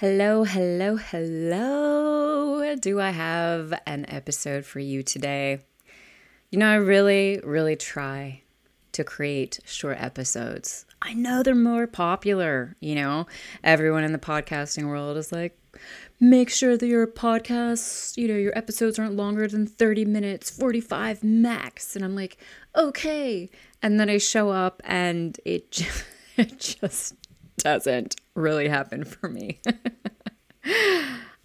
Hello, hello, hello. Do I have an episode for you today? You know, I really, really try to create short episodes. I know they're more popular, you know. Everyone in the podcasting world is like, make sure that your podcasts, you know, your episodes aren't longer than 30 minutes, 45 max. And I'm like, okay. And then I show up and it just, it just doesn't really happen for me.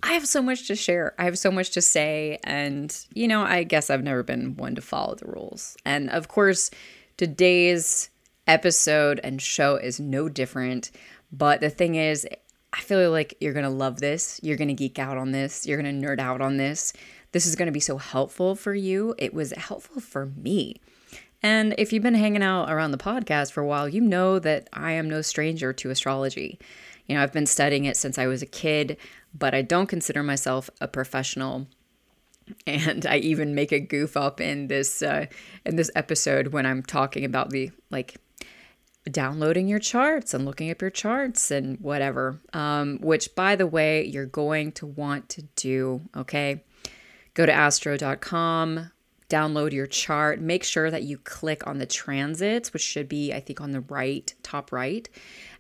I have so much to share. I have so much to say. And, you know, I guess I've never been one to follow the rules. And of course, today's episode and show is no different. But the thing is, I feel like you're going to love this. You're going to geek out on this. You're going to nerd out on this. This is going to be so helpful for you. It was helpful for me. And if you've been hanging out around the podcast for a while, you know that I am no stranger to astrology. You know, I've been studying it since I was a kid, but I don't consider myself a professional. And I even make a goof up in this uh, in this episode when I'm talking about the like downloading your charts and looking up your charts and whatever. Um, which, by the way, you're going to want to do. Okay, go to astro.com download your chart, make sure that you click on the transits, which should be, I think, on the right, top right,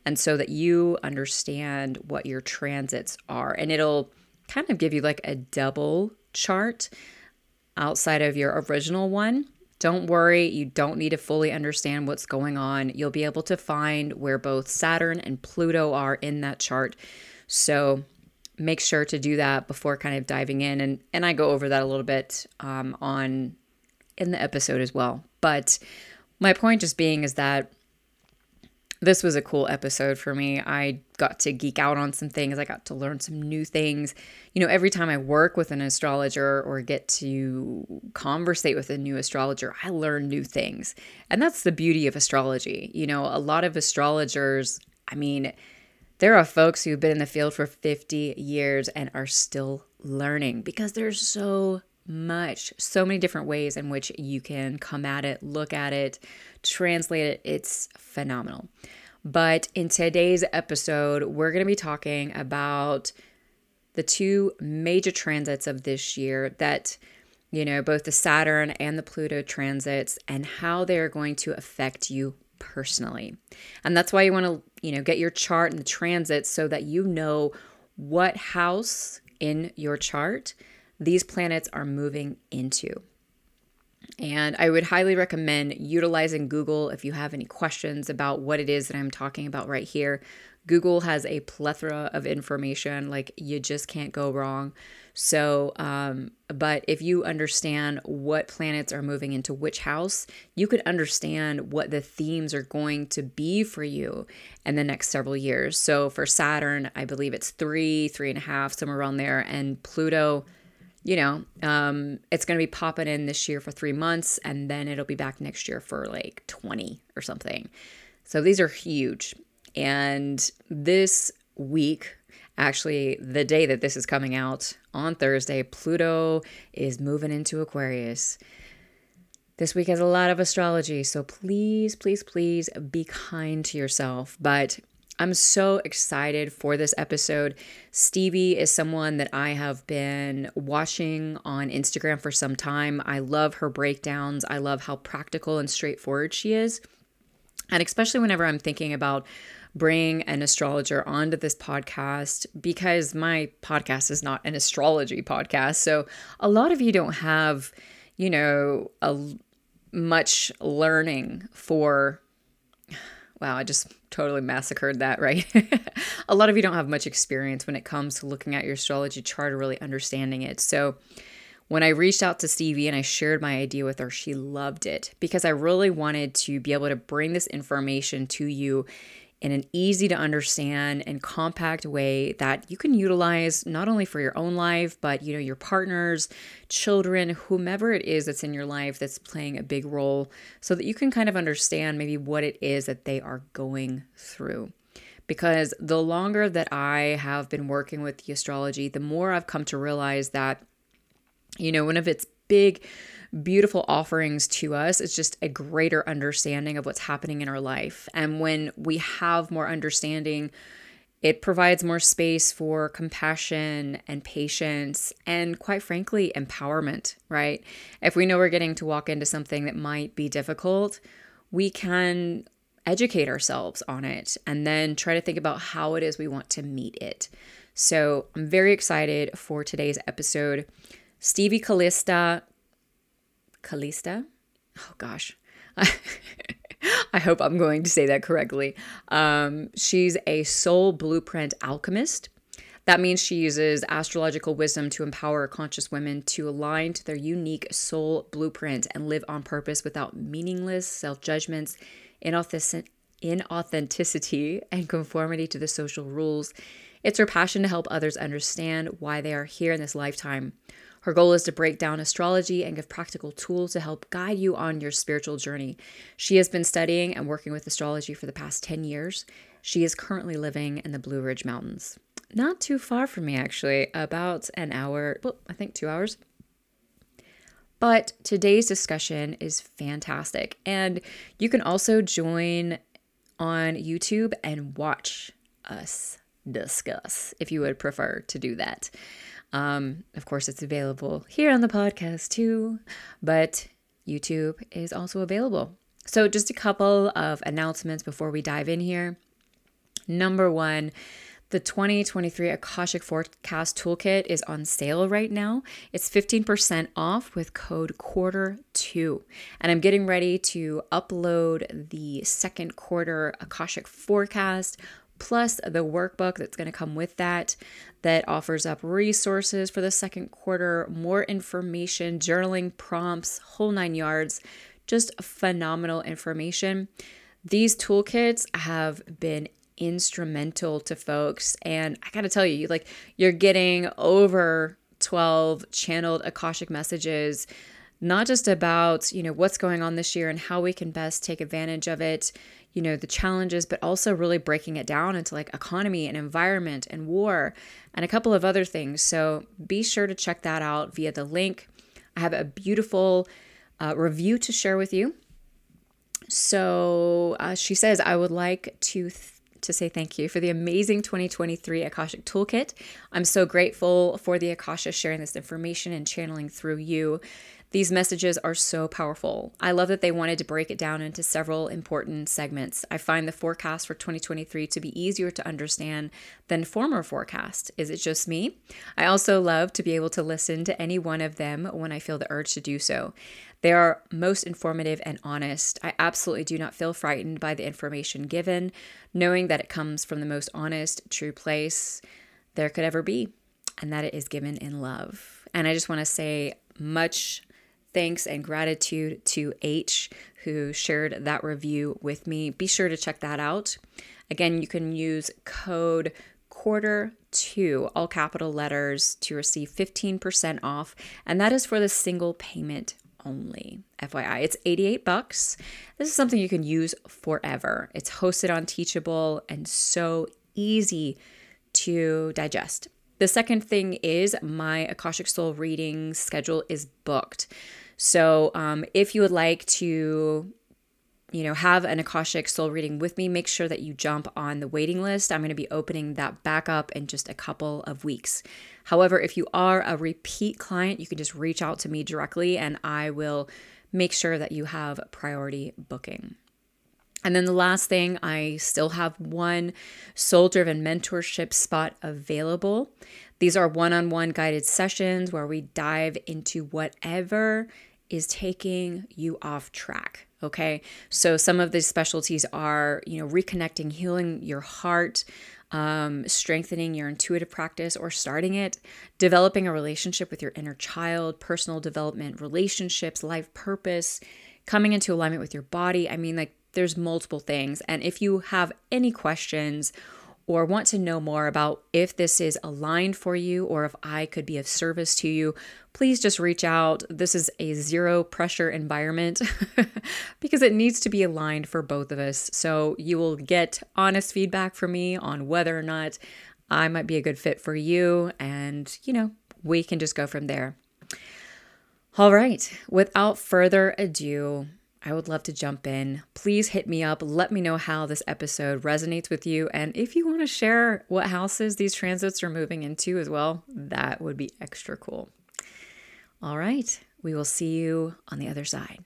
and so that you understand what your transits are. And it'll kind of give you like a double chart outside of your original one. Don't worry, you don't need to fully understand what's going on. You'll be able to find where both Saturn and Pluto are in that chart. So make sure to do that before kind of diving in. And, and I go over that a little bit um, on in the episode as well. But my point just being is that this was a cool episode for me. I got to geek out on some things. I got to learn some new things. You know, every time I work with an astrologer or get to conversate with a new astrologer, I learn new things. And that's the beauty of astrology. You know, a lot of astrologers, I mean, there are folks who've been in the field for 50 years and are still learning because there's so much, so many different ways in which you can come at it, look at it, translate it. It's phenomenal. But in today's episode, we're going to be talking about the two major transits of this year that, you know, both the Saturn and the Pluto transits and how they're going to affect you personally. And that's why you want to, you know, get your chart and the transits so that you know what house in your chart these planets are moving into. And I would highly recommend utilizing Google if you have any questions about what it is that I'm talking about right here. Google has a plethora of information, like you just can't go wrong. So, um, but if you understand what planets are moving into which house, you could understand what the themes are going to be for you in the next several years. So, for Saturn, I believe it's three, three and a half, somewhere around there, and Pluto you know, um, it's going to be popping in this year for three months and then it'll be back next year for like 20 or something. So these are huge. And this week, actually, the day that this is coming out on Thursday, Pluto is moving into Aquarius. This week has a lot of astrology, so please, please, please be kind to yourself. But I'm so excited for this episode. Stevie is someone that I have been watching on Instagram for some time. I love her breakdowns. I love how practical and straightforward she is. And especially whenever I'm thinking about bringing an astrologer onto this podcast because my podcast is not an astrology podcast. So a lot of you don't have, you know, a much learning for wow, I just totally massacred that, right? a lot of you don't have much experience when it comes to looking at your astrology chart or really understanding it. So, when I reached out to Stevie and I shared my idea with her, she loved it because I really wanted to be able to bring this information to you in an easy to understand and compact way that you can utilize not only for your own life but you know your partners children whomever it is that's in your life that's playing a big role so that you can kind of understand maybe what it is that they are going through. Because the longer that I have been working with the astrology the more I've come to realize that you know one of its big beautiful offerings to us. It's just a greater understanding of what's happening in our life. And when we have more understanding, It provides more space for compassion and patience and, quite frankly, empowerment, right? If we know we're getting to walk into something that might be difficult, we can educate ourselves on it and then try to think about how it is we want to meet it. So I'm very excited for today's episode. Stevie Calista, Calista? Oh gosh. I hope I'm going to say that correctly. Um, she's a soul blueprint alchemist. That means she uses astrological wisdom to empower conscious women to align to their unique soul blueprint and live on purpose without meaningless self judgments, inauthenticity, and conformity to the social rules. It's her passion to help others understand why they are here in this lifetime. Her goal is to break down astrology and give practical tools to help guide you on your spiritual journey. She has been studying and working with astrology for the past 10 years. She is currently living in the Blue Ridge Mountains. Not too far from me, actually, about an hour, well, I think two hours. But today's discussion is fantastic. And you can also join on YouTube and watch us discuss if you would prefer to do that. Um, of course, it's available here on the podcast too, but YouTube is also available. So, just a couple of announcements before we dive in here. Number one, the 2023 Akashic Forecast Toolkit is on sale right now. It's 15% off with code quarter2. And I'm getting ready to upload the second quarter Akashic Forecast plus the workbook that's going to come with that that offers up resources for the second quarter, more information, journaling prompts, whole nine yards, just phenomenal information. These toolkits have been instrumental to folks and I got to tell you like you're getting over 12 channeled akashic messages not just about, you know, what's going on this year and how we can best take advantage of it you know, the challenges, but also really breaking it down into like economy and environment and war and a couple of other things. So be sure to check that out via the link. I have a beautiful uh, review to share with you. So uh, she says, I would like to. Th- to say thank you for the amazing 2023 Akashic Toolkit. I'm so grateful for the Akasha sharing this information and channeling through you. These messages are so powerful. I love that they wanted to break it down into several important segments. I find the forecast for 2023 to be easier to understand than former forecasts. Is it just me? I also love to be able to listen to any one of them when I feel the urge to do so. They are most informative and honest. I absolutely do not feel frightened by the information given, knowing that it comes from the most honest, true place there could ever be, and that it is given in love. And I just want to say much thanks and gratitude to H, who shared that review with me. Be sure to check that out. Again, you can use code quarter two, all capital letters, to receive 15% off, and that is for the single payment only. FYI, it's 88 bucks. This is something you can use forever. It's hosted on Teachable and so easy to digest. The second thing is my Akashic Soul reading schedule is booked. So um, if you would like to you know, have an Akashic soul reading with me, make sure that you jump on the waiting list. I'm going to be opening that back up in just a couple of weeks. However, if you are a repeat client, you can just reach out to me directly and I will make sure that you have priority booking. And then the last thing, I still have one soul driven mentorship spot available. These are one on one guided sessions where we dive into whatever is taking you off track. Okay. So some of the specialties are, you know, reconnecting, healing your heart, um, strengthening your intuitive practice or starting it, developing a relationship with your inner child, personal development, relationships, life purpose, coming into alignment with your body. I mean, like, there's multiple things. And if you have any questions or want to know more about if this is aligned for you or if I could be of service to you, please just reach out. This is a zero pressure environment because it needs to be aligned for both of us. So you will get honest feedback from me on whether or not I might be a good fit for you. And, you know, we can just go from there. All right, without further ado, I would love to jump in. Please hit me up. Let me know how this episode resonates with you. And if you want to share what houses these transits are moving into as well, that would be extra cool. All right. We will see you on the other side.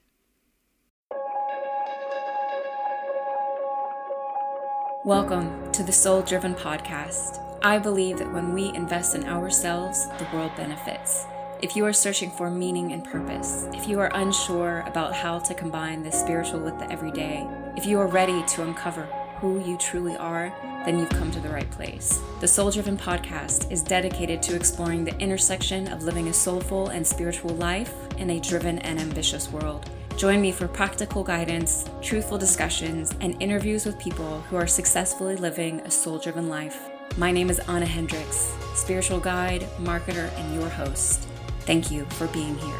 Welcome to the Soul Driven Podcast. I believe that when we invest in ourselves, the world benefits. If you are searching for meaning and purpose, if you are unsure about how to combine the spiritual with the everyday, if you are ready to uncover who you truly are, then you've come to the right place. The Soul Driven Podcast is dedicated to exploring the intersection of living a soulful and spiritual life in a driven and ambitious world. Join me for practical guidance, truthful discussions, and interviews with people who are successfully living a soul driven life. My name is Ahna Hendrix, spiritual guide, marketer, and your host. Thank you for being here.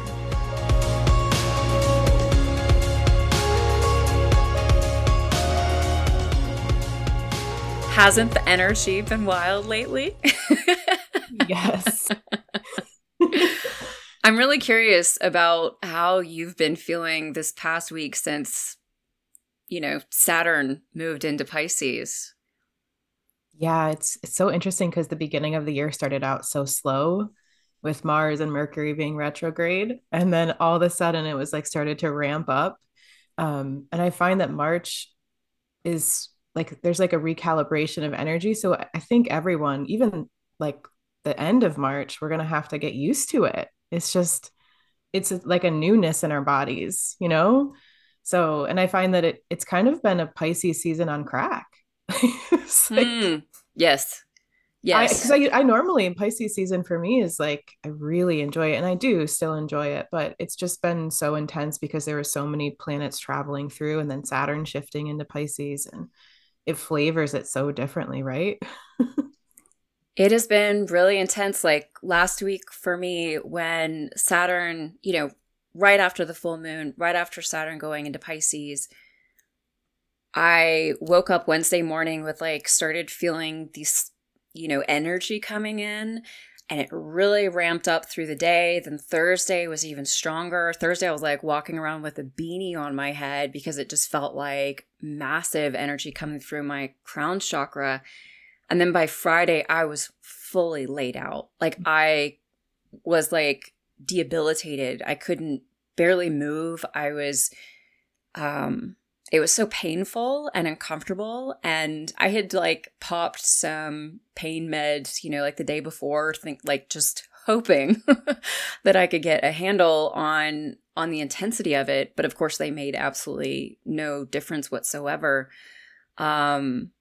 Hasn't the energy been wild lately? yes. I'm really curious about how you've been feeling this past week since, you know, Saturn moved into Pisces. Yeah, it's it's so interesting because the beginning of the year started out so slow with Mars and Mercury being retrograde, and then all of a sudden it was like started to ramp up. Um, and I find that March is like there's like a recalibration of energy. So I think everyone, even like the end of March, we're gonna have to get used to it. It's just it's like a newness in our bodies you know? So and i find that it it's kind of been a pisces season on crack. Like, mm, yes yes because I, I, I normally in pisces season for me is like i really enjoy it and i do still enjoy it but it's just been so intense because there were so many planets traveling through and then saturn shifting into pisces and it flavors it so differently right It has been really intense. Like last week for me, when Saturn, you know, right after the full moon, right after Saturn going into Pisces, I woke up Wednesday morning with like started feeling these, you know, energy coming in and it really ramped up through the day. Then Thursday was even stronger. Thursday, I was like walking around with a beanie on my head because it just felt like massive energy coming through my crown chakra. And then by Friday, I was fully laid out. Like I was like debilitated. I couldn't barely move. I was, um, it was so painful and uncomfortable. And I had like popped some pain meds, you know, like the day before, think like just hoping that I could get a handle on on the intensity of it. But of course they made absolutely no difference whatsoever. Um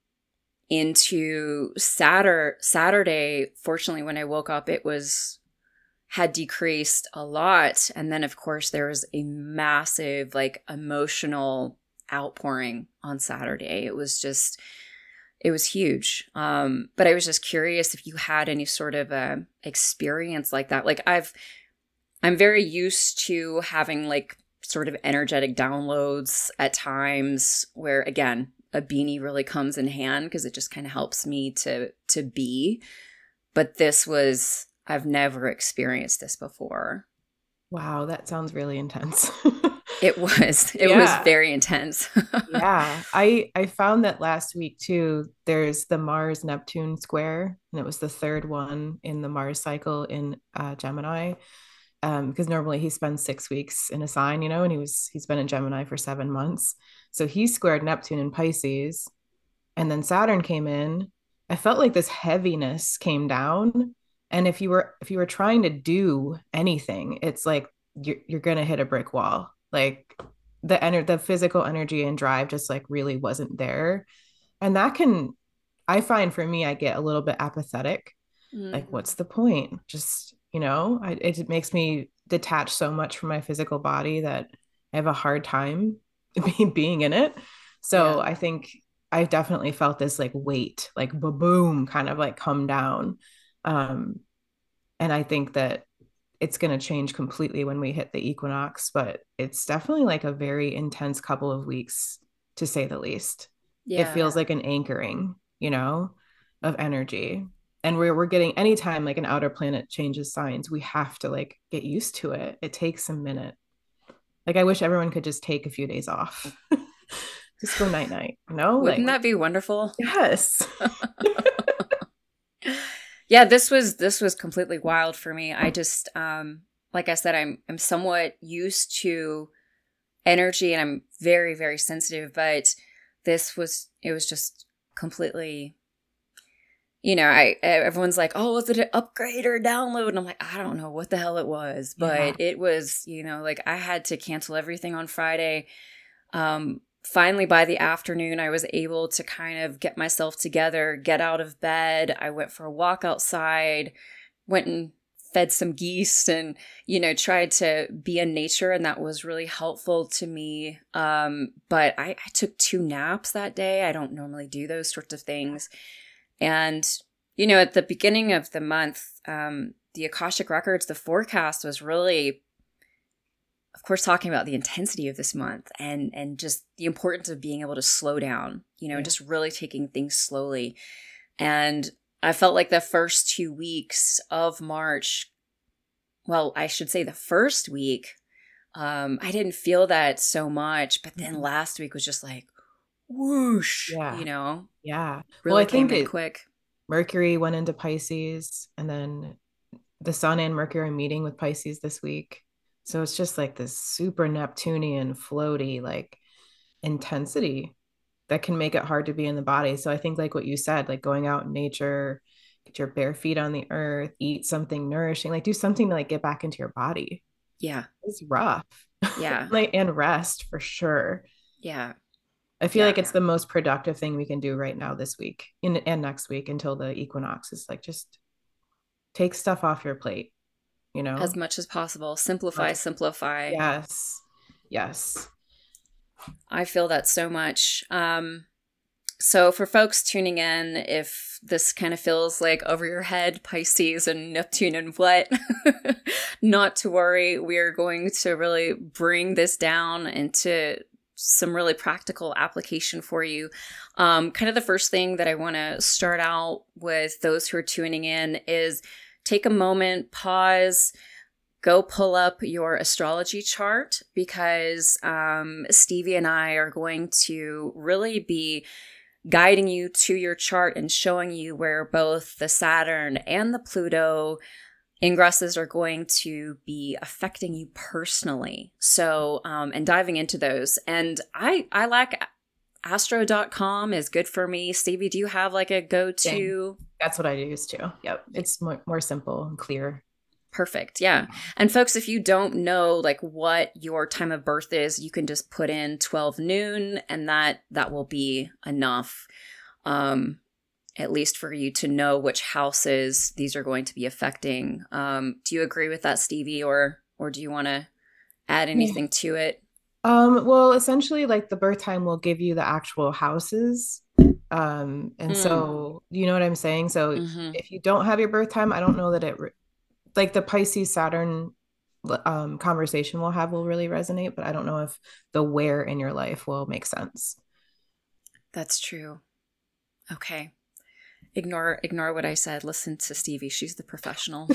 into Saturday, Saturday, fortunately, when I woke up, it was had decreased a lot. And then, of course, there was a massive, like, emotional outpouring on Saturday. It was just, it was huge. Um, but I was just curious if you had any sort of a experience like that. Like, I've, I'm very used to having like sort of energetic downloads at times where, again, a beanie really comes in hand because it just kind of helps me to to be. But this was I've never experienced this before. Wow, that sounds really intense. it was. It yeah. was very intense. yeah. I I found that last week too. There's the Mars Neptune square and it was the third one in the Mars cycle in uh, Gemini. Um, because normally he spends six weeks in a sign, you know, and he was he's been in Gemini for seven months. So he squared Neptune in Pisces. And then Saturn came in. I felt like this heaviness came down. And if you were if you were trying to do anything, it's like you're you're gonna hit a brick wall. Like the ener- the physical energy and drive just like really wasn't there. And that can I find for me, I get a little bit apathetic. Mm. Like, what's the point? Just, you know, I, it makes me detach so much from my physical body that I have a hard time being in it. So yeah. I think I definitely felt this like weight, like boom, kind of like come down. Um, and I think that it's going to change completely when we hit the equinox, but it's definitely like a very intense couple of weeks to say the least. Yeah. It feels like an anchoring, you know, of energy. And we're, we're getting anytime like an outer planet changes signs, we have to like get used to it. It takes a minute. Like I wish everyone could just take a few days off. just go night night, No. Wouldn't like, that be wonderful? Yes. yeah, this was this was completely wild for me. I just um like I said, I'm I'm somewhat used to energy and I'm very, very sensitive, but this was it was just completely you know, I everyone's like, "Oh, was it an upgrade or a download?" And I'm like, "I don't know what the hell it was, but yeah. it was, you know, like I had to cancel everything on Friday. Um, finally, by the afternoon, I was able to kind of get myself together, get out of bed. I went for a walk outside, went and fed some geese and you know tried to be in nature and that was really helpful to me. Um, but I, I took two naps that day. I don't normally do those sorts of things. And you know at the beginning of the month um, the akashic records the forecast was really of course talking about the intensity of this month and and just the importance of being able to slow down you know yeah. and just really taking things slowly and I felt like the first two weeks of March, well, I should say the first week, um, I didn't feel that so much. But then mm-hmm. last week was just like whoosh, yeah. you know? Yeah. Really well, I think it, quick. Mercury went into Pisces and then the Sun and Mercury meeting with Pisces this week. So it's just like this super Neptunian floaty, like intensity that can make it hard to be in the body. So I think like what you said, like going out in nature, get your bare feet on the earth, eat something nourishing, like do something to like get back into your body. Yeah. It's rough. Yeah. like and rest for sure. Yeah. I feel yeah. like it's the most productive thing we can do right now this week in, and next week until the equinox is like just take stuff off your plate, you know, as much as possible. Simplify, simplify. Yes. Yes. I feel that so much. Um, so, for folks tuning in, if this kind of feels like over your head, Pisces and Neptune and what, not to worry. We're going to really bring this down into some really practical application for you. Um, kind of the first thing that I want to start out with those who are tuning in is take a moment, pause go pull up your astrology chart because um, Stevie and I are going to really be guiding you to your chart and showing you where both the Saturn and the Pluto ingresses are going to be affecting you personally. So, um, and diving into those. And I, I like astro.com is good for me. Stevie, do you have like a go to? That's what I use too. Yep. It's more, more simple and clear. Perfect. Yeah. And folks, if you don't know like what your time of birth is, you can just put in 12 noon and that that will be enough. Um at least for you to know which houses these are going to be affecting. Um do you agree with that Stevie or or do you want to add anything yeah. to it? Um well, essentially like the birth time will give you the actual houses um and mm. so you know what i'm saying so mm-hmm. if you don't have your birth time i don't know that it re- like the Pisces Saturn um, conversation we'll have will really resonate, but I don't know if the where in your life will make sense. That's true. Okay. Ignore ignore what I said. Listen to Stevie. She's the professional.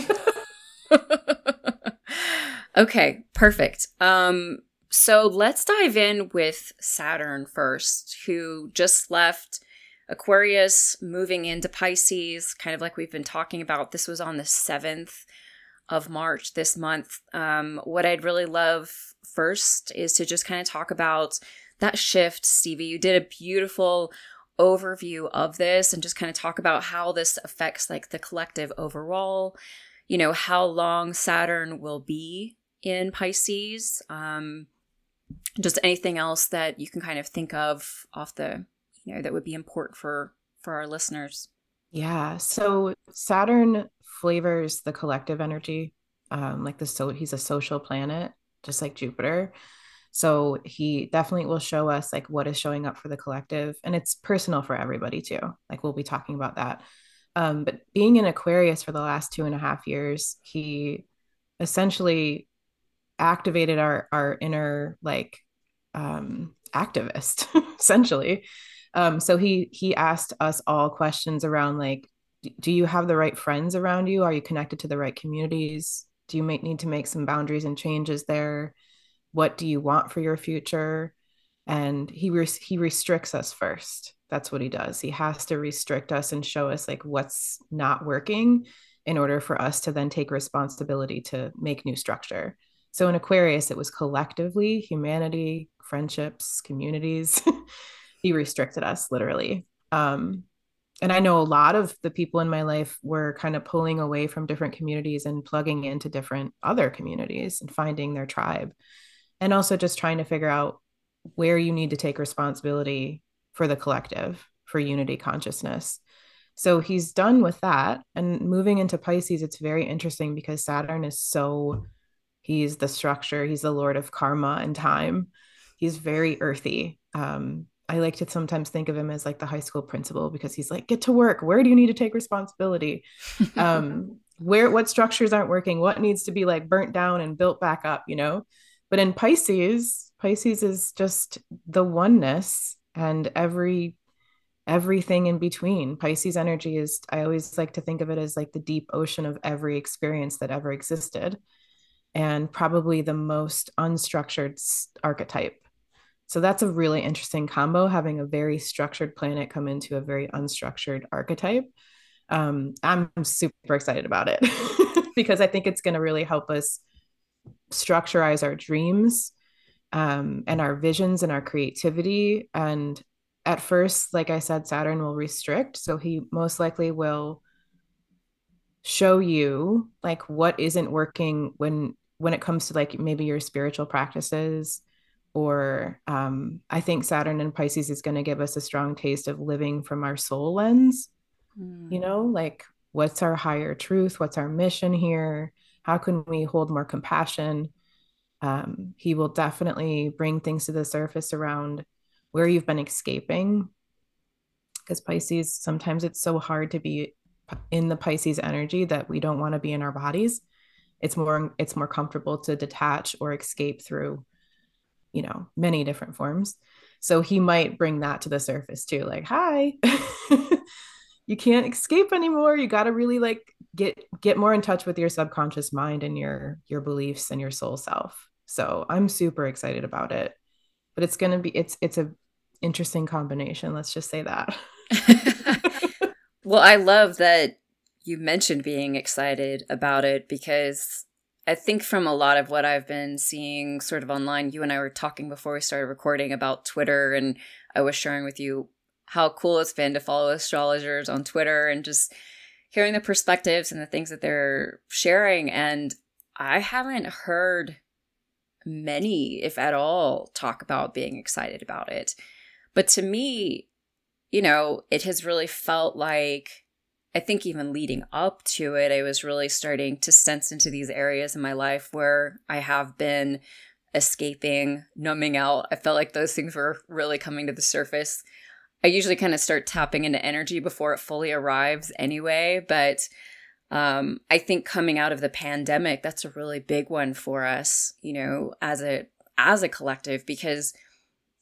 okay, perfect. Um so let's dive in with Saturn first, who just left Aquarius, moving into Pisces, kind of like we've been talking about. This was on the 7th of March this month. Um, what I'd really love first is to just kind of talk about that shift. Stevie, you did a beautiful overview of this and just kind of talk about how this affects like the collective overall, you know, how long Saturn will be in Pisces. Um, just anything else that you can kind of think of off the, you know, that would be important for for our listeners. Yeah. So Saturn flavors the collective energy. Um, like the so he's a social planet, just like Jupiter. So he definitely will show us like what is showing up for the collective, and it's personal for everybody too. Like we'll be talking about that. Um, but being in Aquarius for the last two and a half years, he essentially activated our our inner like um, activist, essentially. Um, so he he asked us all questions around like do you have the right friends around you? Are you connected to the right communities? Do you make, need to make some boundaries and changes there? what do you want for your future and he res- he restricts us first that's what he does he has to restrict us and show us like what's not working in order for us to then take responsibility to make new structure so in aquarius it was collectively humanity friendships communities he restricted us literally um, and I know a lot of the people in my life were kind of pulling away from different communities and plugging into different other communities and finding their tribe. And also just trying to figure out where you need to take responsibility for the collective, for unity consciousness. So he's done with that. And moving into Pisces, it's very interesting because Saturn is so, he's the structure, he's the Lord of karma and time. He's very earthy. Um, I like to sometimes think of him as like the high school principal because he's like, get to work. Where do you need to take responsibility? um, where what structures aren't working? What needs to be like burnt down and built back up? You know. But in Pisces, Pisces is just the oneness and every everything in between. Pisces energy is. I always like to think of it as like the deep ocean of every experience that ever existed, and probably the most unstructured archetype so that's a really interesting combo, having a very structured planet come into a very unstructured archetype. Um, I'm super excited about it because I think it's going to really help us structureize our dreams um, and our visions and our creativity. And at first, like I said, Saturn will restrict. So he most likely will show you like what isn't working when when it comes to like maybe your spiritual practices or um, I think Saturn and Pisces is going to give us a strong taste of living from our soul lens. Mm. You know, like what's our higher truth? What's our mission here? How can we hold more compassion? Um, he will definitely bring things to the surface around where you've been escaping. Because Pisces, sometimes it's so hard to be in the Pisces energy that we don't want to be in our bodies. It's more it's more comfortable to detach or escape through you know, many different forms. So he might bring that to the surface too, like, hi, you can't escape anymore. You got to really like get get more in touch with your subconscious mind and your your beliefs and your soul self. So I'm super excited about it. But it's gonna be it's it's a interesting combination. Let's just say that. well, I love that you mentioned being excited about it because I think from a lot of what I've been seeing sort of online, you and I were talking before we started recording about Twitter, and I was sharing with you how cool it's been to follow astrologers on Twitter and just hearing the perspectives and the things that they're sharing. And I haven't heard many, if at all, talk about being excited about it. But to me, you know, it has really felt like I think even leading up to it, I was really starting to sense into these areas in my life where I have been escaping, numbing out. I felt like those things were really coming to the surface. I usually kind of start tapping into energy before it fully arrives anyway, but um, I think coming out of the pandemic, that's a really big one for us, you know, as a as a collective, because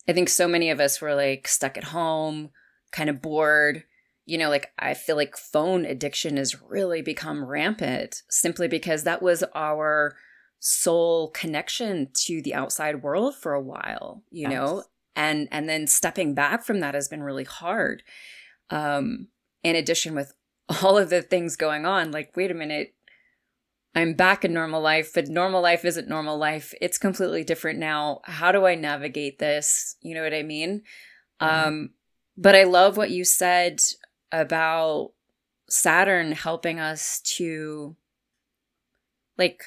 I think so many of us were like stuck at home, kind of bored, you know, like I feel like phone addiction has really become rampant simply because that was our sole connection to the outside world for a while, you yes. know, and and then stepping back from that has been really hard. Um, in addition, with all of the things going on, like, wait a minute, I'm back in normal life, but normal life isn't normal life. It's completely different now. How do I navigate this? You know what I mean? Mm-hmm. Um, but I love what you said about Saturn helping us to like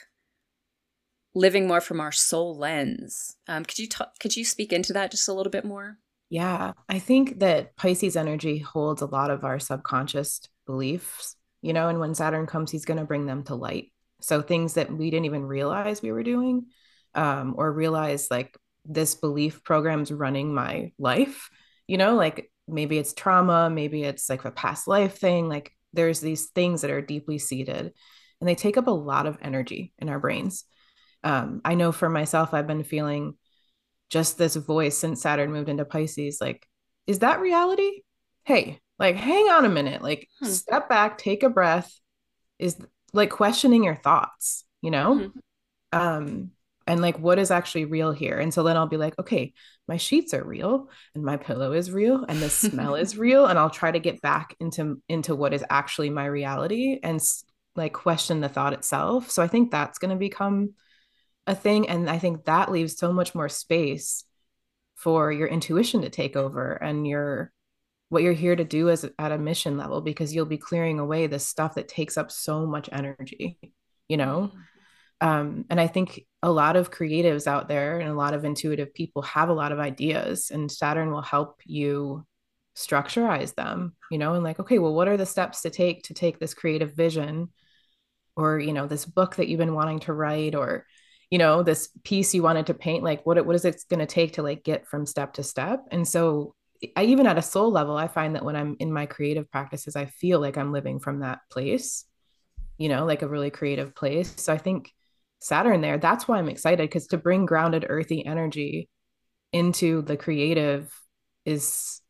living more from our soul lens. Um, could you talk, could you speak into that just a little bit more? Yeah, I think that Pisces energy holds a lot of our subconscious beliefs, you know, and when Saturn comes, he's going to bring them to light. So things that we didn't even realize we were doing, um, or realize like this belief program's running my life, you know, like maybe it's trauma, maybe it's like a past life thing. Like there's these things that are deeply seated and they take up a lot of energy in our brains. Um, I know for myself, I've been feeling just this voice since Saturn moved into Pisces like, is that reality? Hey, like, hang on a minute, like, hmm. step back, take a breath, is like questioning your thoughts, you know? Mm-hmm. Um, and like what is actually real here and so then i'll be like okay my sheets are real and my pillow is real and the smell is real and i'll try to get back into into what is actually my reality and like question the thought itself so i think that's going to become a thing and i think that leaves so much more space for your intuition to take over and your what you're here to do is at a mission level because you'll be clearing away the stuff that takes up so much energy you know mm-hmm. Um, and i think a lot of creatives out there and a lot of intuitive people have a lot of ideas and saturn will help you structureize them you know and like okay well what are the steps to take to take this creative vision? Or you know this book that you've been wanting to write or you know this piece you wanted to paint like what what is it going to take to like get from step to step? And so I, even at a soul level i find that when i'm in my creative practices i feel like i'm living from that place you know like a really creative place. So i think saturn there that's why i'm excited because to bring grounded earthy energy into the creative is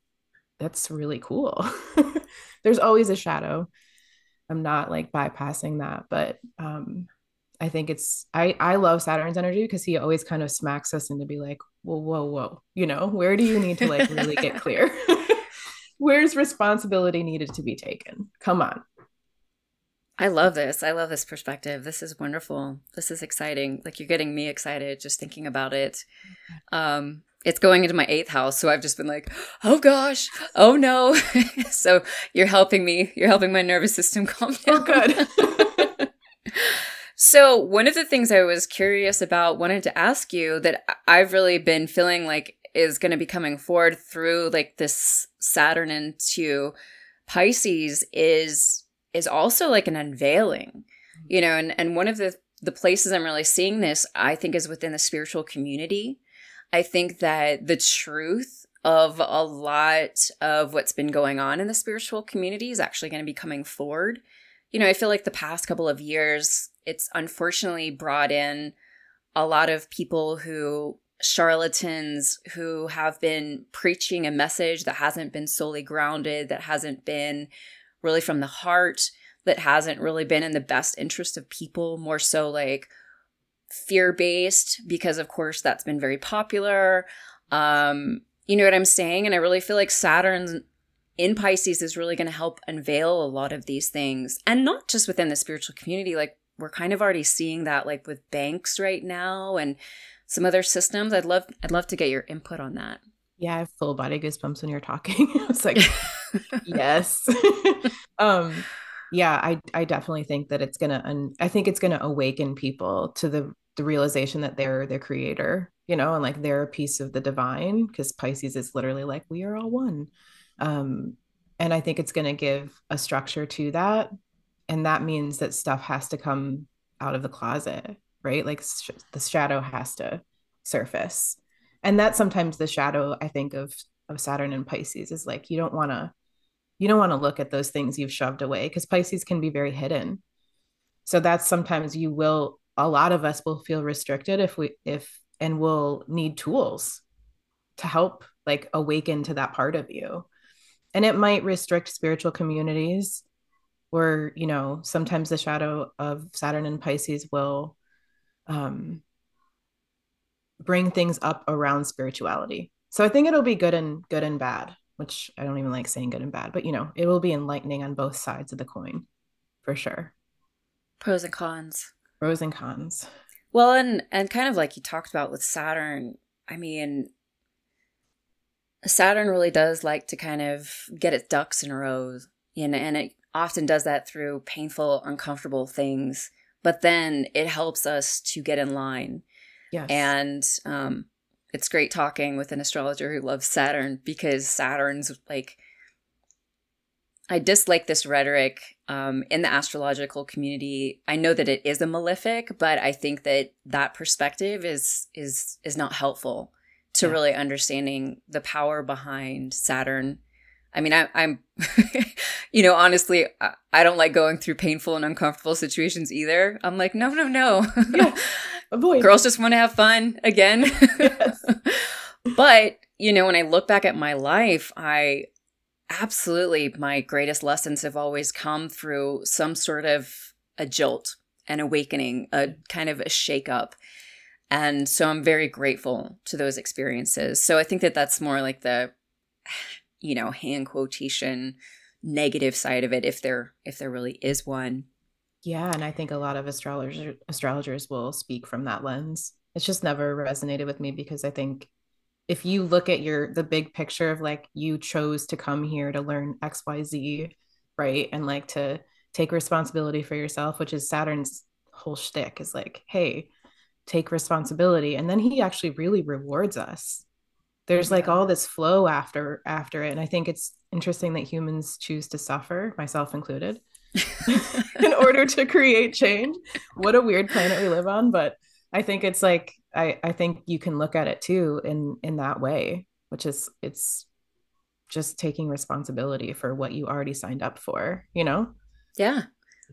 that's really cool there's always a shadow i'm not like bypassing that but um I think it's I I love Saturn's energy because he always kind of smacks us into be like, whoa, whoa, whoa, you know, where do you need to like really get clear? Where's responsibility needed to be taken? Come on. I love this. I love this perspective. This is wonderful. This is exciting. Like you're getting me excited just thinking about it. Um, it's going into my eighth house, so I've just been like, oh gosh, oh no. so you're helping me. You're helping my nervous system calm oh, down. Oh, good. So, one of the things I was curious about, wanted to ask you that I've really been feeling like is going to be coming forward through like this Saturn into Pisces is is also like an unveiling. You know, and and one of the the places I'm really seeing this, I think is within the spiritual community. I think that the truth of a lot of what's been going on in the spiritual community is actually going to be coming forward. You know, I feel like the past couple of years it's unfortunately brought in a lot of people who charlatans who have been preaching a message that hasn't been solely grounded, that hasn't been really from the heart, that hasn't really been in the best interest of people, more so like fear based, because of course that's been very popular. Um, you know what I'm saying? And I really feel like Saturn's in Pisces is really going to help unveil a lot of these things. And not just within the spiritual community, like we're kind of already seeing that like with banks right now and some other systems. I'd love I'd love to get your input on that. Yeah, I have full body goosebumps when you're talking. it's like yes. um yeah, I I definitely think that it's to un- I think it's to awaken people to the the realization that they're their creator, you know, and like they're a piece of the divine because Pisces is literally like we are all one. Um and I think it's to give a structure to that and that means that stuff has to come out of the closet right like sh- the shadow has to surface and that's sometimes the shadow i think of of saturn and pisces is like you don't want to you don't want to look at those things you've shoved away because pisces can be very hidden. So that's sometimes you will a lot of us will feel restricted if we if and will need tools to help like awaken to that part of you. And it might restrict spiritual communities or you know sometimes the shadow of saturn and pisces will um, bring things up around spirituality. So i think it'll be good and good and bad which i don't even like saying good and bad but you know it will be enlightening on both sides of the coin for sure pros and cons pros and cons well and and kind of like you talked about with saturn i mean saturn really does like to kind of get its ducks in a row and, and it often does that through painful, uncomfortable things, but then it helps us to get in line. Yes. And um, it's great talking with an astrologer who loves Saturn because Saturn's like, I dislike this rhetoric um, in the astrological community. I know that it is a malefic, but I think that that perspective is is is not helpful to yeah. really understanding the power behind Saturn I mean, I, am you know, honestly, I, I, don't like going through painful and uncomfortable situations either. I'm like, no, no, no. Yeah, avoid. Girls just want to have fun again. but, you know, when I look back at my life, I absolutely, my greatest lessons have always come through some sort of a jolt, an awakening, a kind of a shake up. And so I'm very grateful to those experiences. So I think that that's more like the, you know, hand quotation negative side of it, if there if there really is one. Yeah, and I think a lot of astrologers astrologers will speak from that lens. It's just never resonated with me because I think if you look at your the big picture of like you chose to come here to learn XYZ, right? And like to take responsibility for yourself, which is Saturn's whole shtick is like, hey, take responsibility. And then he actually really rewards us. There's yeah. like all this flow after after it. And I think it's interesting that humans choose to suffer, myself included. in order to create change. What a weird planet we live on, but I think it's like I I think you can look at it too in in that way, which is it's just taking responsibility for what you already signed up for, you know? Yeah.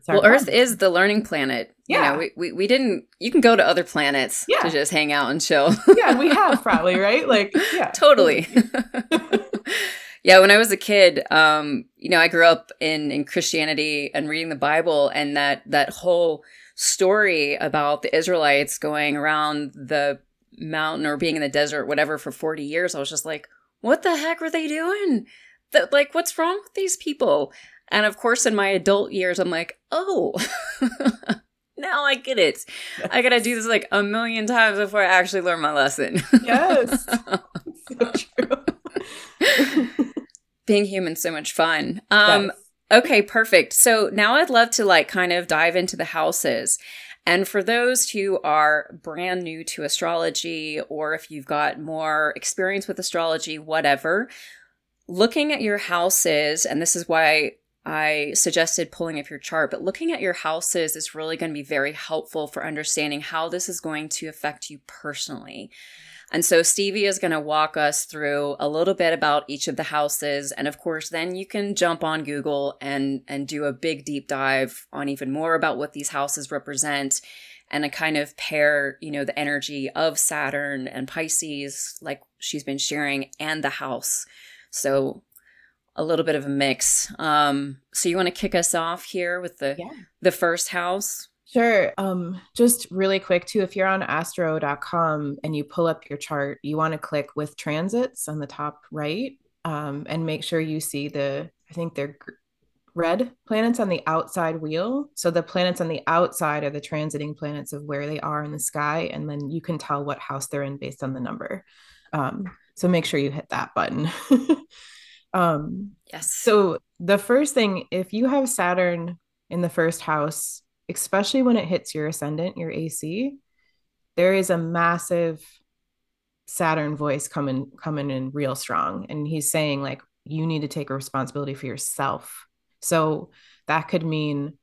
Well, Earth is the learning planet. Yeah. You know, we, we, we didn't, you can go to other planets yeah. to just hang out and chill. yeah, we have probably, right? Like, yeah. Totally. yeah, when I was a kid, um, you know, I grew up in in Christianity and reading the Bible, and that that whole story about the Israelites going around the mountain or being in the desert, whatever, for forty years, I was just like, what the heck were they doing? That like, what's wrong with these people? And of course, in my adult years, I'm like, oh. now I get it. I gotta do this like a million times before I actually learn my lesson. yes. so true being human so much fun. Um, yes. Okay, perfect. So now I'd love to like kind of dive into the houses. And for those who are brand new to astrology, or if you've got more experience with astrology, whatever, looking at your houses, and this is why I suggested pulling up your chart, but looking at your houses is really going to be very helpful for understanding how this is going to affect you personally. And so Stevie is going to walk us through a little bit about each of the houses. And of course, then you can jump on Google and, and do a big deep dive on even more about what these houses represent and a kind of pair, you know, the energy of Saturn and Pisces, like she's been sharing, and the house. So a little bit of a mix. Um, so you want to kick us off here with the yeah. the first house? Sure. Um, just really quick too, if you're on astro.com and you pull up your chart, you want to click with transits on the top right um, and make sure you see the, I think they're red planets on the outside wheel. So the planets on the outside are the transiting planets of where they are in the sky. And then you can tell what house they're in based on the number. Um, so make sure you hit that button. um, yes. So the first thing, if you have Saturn in the first house, especially when it hits your ascendant, your AC, there is a massive Saturn voice coming coming in real strong and he's saying like you need to take a responsibility for yourself. So that could mean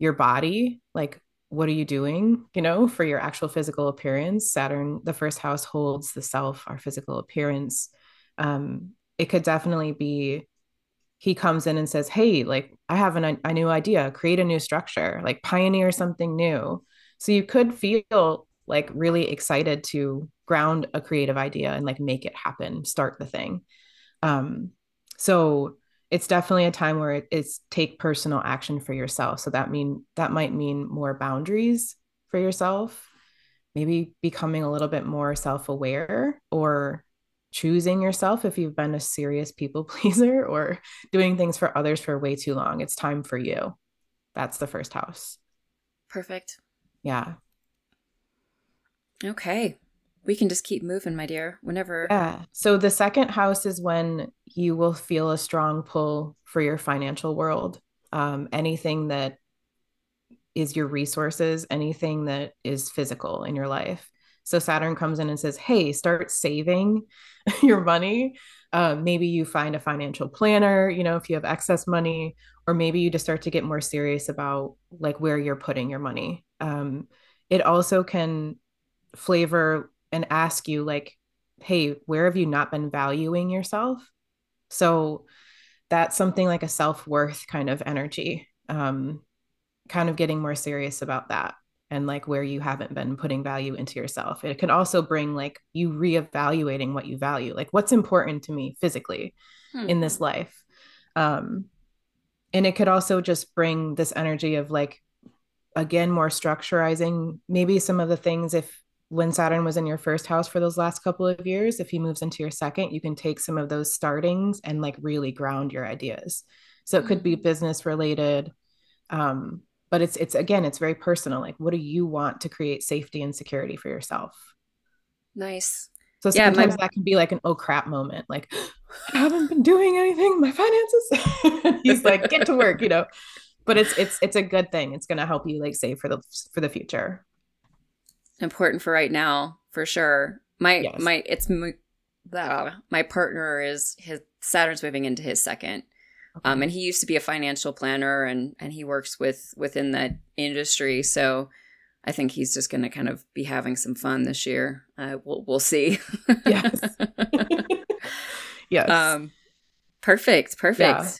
your body, like what are you doing, you know, for your actual physical appearance? Saturn, the first house holds the self, our physical appearance. Um, it could definitely be he comes in and says, Hey, like, I have an, a new idea, create a new structure, like, pioneer something new. So you could feel like really excited to ground a creative idea and like make it happen, start the thing. Um, so it's definitely a time where it's take personal action for yourself. So that mean that might mean more boundaries for yourself, maybe becoming a little bit more self-aware or choosing yourself if you've been a serious people pleaser or doing things for others for way too long. It's time for you. That's the first house. Perfect. Yeah. Okay. We can just keep moving, my dear, whenever. Yeah. So the second house is when you will feel a strong pull for your financial world. Um, anything that is your resources, anything that is physical in your life. So Saturn comes in and says, Hey, start saving your money. Um, maybe you find a financial planner, you know, if you have excess money, or maybe you just start to get more serious about like where you're putting your money. Um, it also can flavor and ask you, like, hey, where have you not been valuing yourself? So that's something like a self worth kind of energy, um, kind of getting more serious about that and like where you haven't been putting value into yourself. It could also bring like you reevaluating what you value, like what's important to me physically hmm. in this life. Um, and it could also just bring this energy of like, again, more structurizing maybe some of the things if when Saturn was in your first house for those last couple of years, if he moves into your second, you can take some of those startings and like really ground your ideas. So it could be mm-hmm. business related. Um, but it's it's again, it's very personal. Like what do you want to create safety and security for yourself? Nice. So sometimes yeah, my... that can be like an oh crap moment, like I haven't been doing anything, my finances. He's like, get to work, you know. But it's it's it's a good thing. It's gonna help you like save for the for the future important for right now for sure. My yes. my it's my, my partner is his Saturn's moving into his second. Okay. Um, and he used to be a financial planner and and he works with within that industry. So I think he's just going to kind of be having some fun this year. Uh, we'll we'll see. yes. yes. Um, perfect. Perfect. Yeah.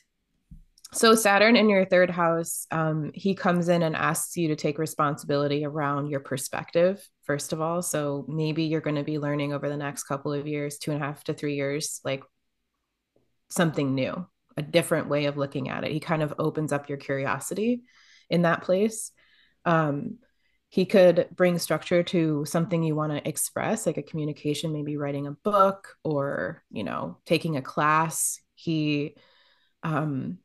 So Saturn in your third house, um, he comes in and asks you to take responsibility around your perspective, first of all. So maybe you're going to be learning over the next couple of years, two and a half to three years, like something new, a different way of looking at it. He kind of opens up your curiosity in that place. Um, he could bring structure to something you want to express, like a communication, maybe writing a book or, you know, taking a class. He, um,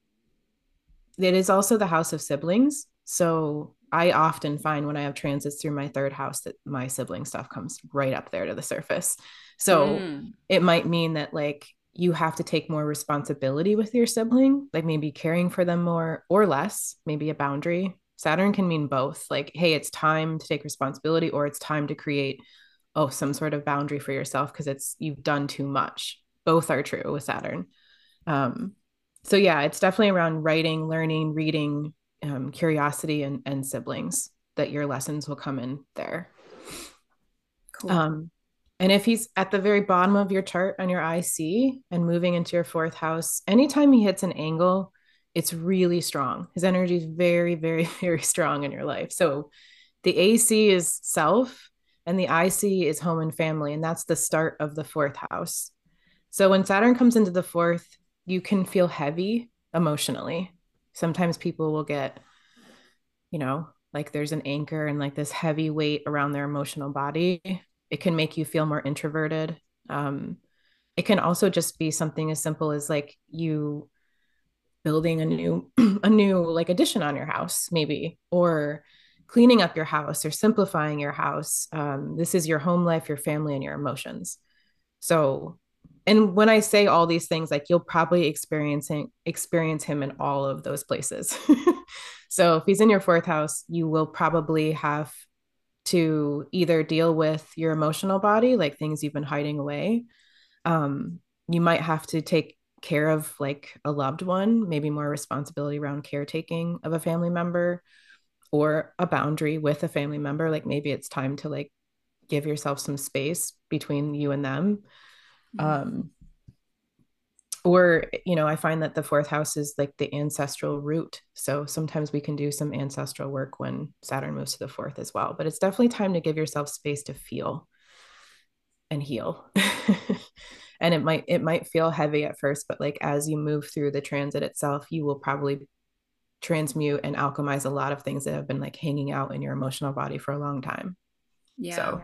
it is also the house of siblings. So I often find when I have transits through my third house that my sibling stuff comes right up there to the surface. So mm. it might mean that like you have to take more responsibility with your sibling, like maybe caring for them more or less, maybe a boundary. Saturn can mean both. Like, hey, it's time to take responsibility or it's time to create oh some sort of boundary for yourself because it's you've done too much. Both are true with Saturn. Um, so yeah, it's definitely around writing, learning, reading, um, curiosity, and, and siblings that your lessons will come in there. Cool. Um, and if he's at the very bottom of your chart on your IC and moving into your fourth house, anytime he hits an angle, it's really strong. His energy is very, very, very strong in your life. So the AC is self and the IC is home and family. And that's the start of the fourth house. So when Saturn comes into the fourth, you can feel heavy emotionally. Sometimes people will get, you know, like there's an anchor and like this heavy weight around their emotional body. It can make you feel more introverted. Um, it can also just be something as simple as like you building a new a new like addition on your house maybe or cleaning up your house or simplifying your house um, this is your home life your family and your emotions so and when I say all these things, like you'll probably experiencing experience him in all of those places. so if he's in your fourth house, you will probably have to either deal with your emotional body, like things you've been hiding away. Um, you might have to take care of like a loved one, maybe more responsibility around caretaking of a family member or a boundary with a family member. Like maybe it's time to like give yourself some space between you and them um or you know i find that the fourth house is like the ancestral root. So sometimes we can do some ancestral work when saturn moves to the fourth as well. But it's definitely time to give yourself space to feel and heal. And it might it might feel heavy at first but like as you move through the transit itself you will probably transmute and alchemize a lot of things that have been like hanging out in your emotional body for a long time. Yeah. So.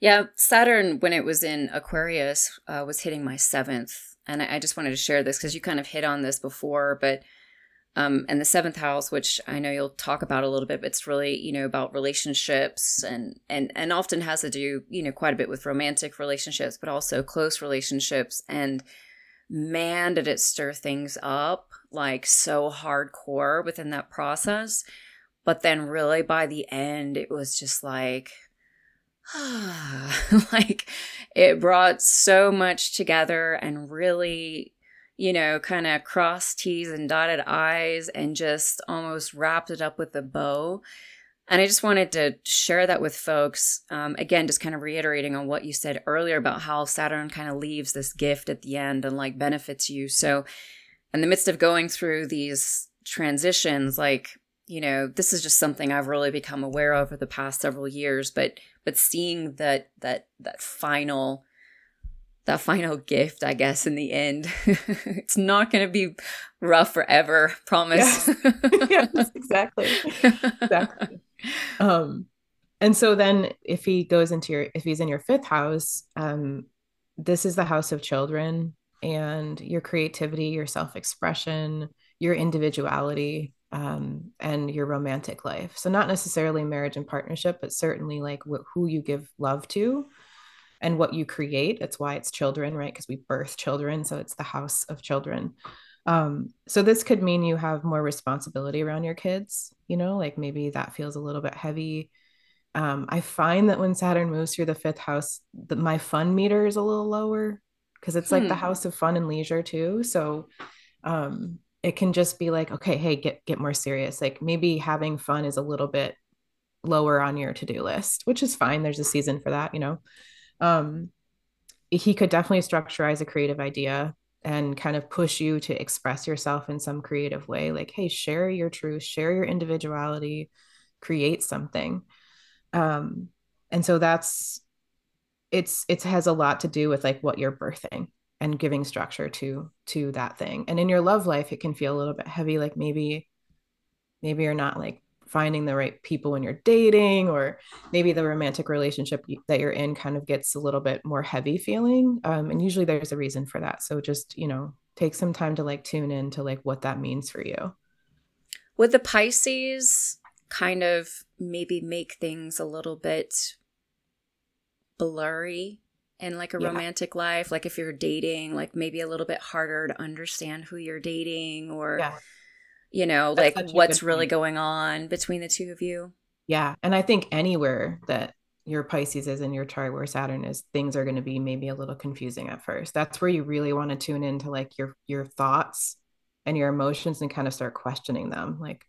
Yeah, Saturn, when it was in Aquarius, uh, was hitting my seventh. And I, I just wanted to share this because you kind of hit on this before, but um, and the seventh house, which I know you'll talk about a little bit, but it's really you know about relationships and and and often has to do you know quite a bit with romantic relationships, but also close relationships. And man, did it stir things up like so hardcore within that process. But then, really, by the end, it was just like like it brought so much together and really you know kind of cross t's and dotted i's and just almost wrapped it up with a bow. And i just wanted to share that with folks um, again just kind of reiterating on what you said earlier about how saturn kind of leaves this gift at the end and like benefits you. So in the midst of going through these transitions like you know this is just something i've really become aware of over the past several years but but seeing that that that final that final gift i guess in the end it's not going to be rough forever promise. Yes, yes exactly. Exactly. Um and so then if he goes into your if he's in your fifth house um this is the house of children and your creativity your self-expression your individuality um, and your romantic life so not necessarily marriage and partnership but certainly like wh- who you give love to and what you create that's why it's children right because we birth children so it's the house of children um, so this could mean you have more responsibility around your kids you know like maybe that feels a little bit heavy um, I find that when Saturn moves through the fifth house, the, my fun meter is a little lower because it's hmm. like the hmm. house of fun and leisure too. So um, it can just be like, okay, hey, get get more serious. Like maybe having fun is a little bit lower on your to-do list, which is fine. There's a season for that, you know. Um, he could definitely structureize a creative idea and kind of push you to express yourself in some creative way. Like, hey, share your truth, share your individuality, create something um and so that's it's it has a lot to do with like what you're birthing and giving structure to to that thing. And in your love life it can feel a little bit heavy like maybe maybe you're not like finding the right people when you're dating or maybe the romantic relationship that you're in kind of gets a little bit more heavy feeling. Um, and usually there's a reason for that. So just you know take some time to like tune in to like what that means for you. Would the pisces kind of maybe make things a little bit blurry in like a yeah. romantic life like if you're dating like maybe a little bit harder to understand who you're dating or yeah. you know That's like what's really point. going on between the two of you yeah and i think anywhere that your pisces is in your chart where saturn is things are going to be maybe a little confusing at first that's where you really want to tune into like your your thoughts and your emotions and kind of start questioning them like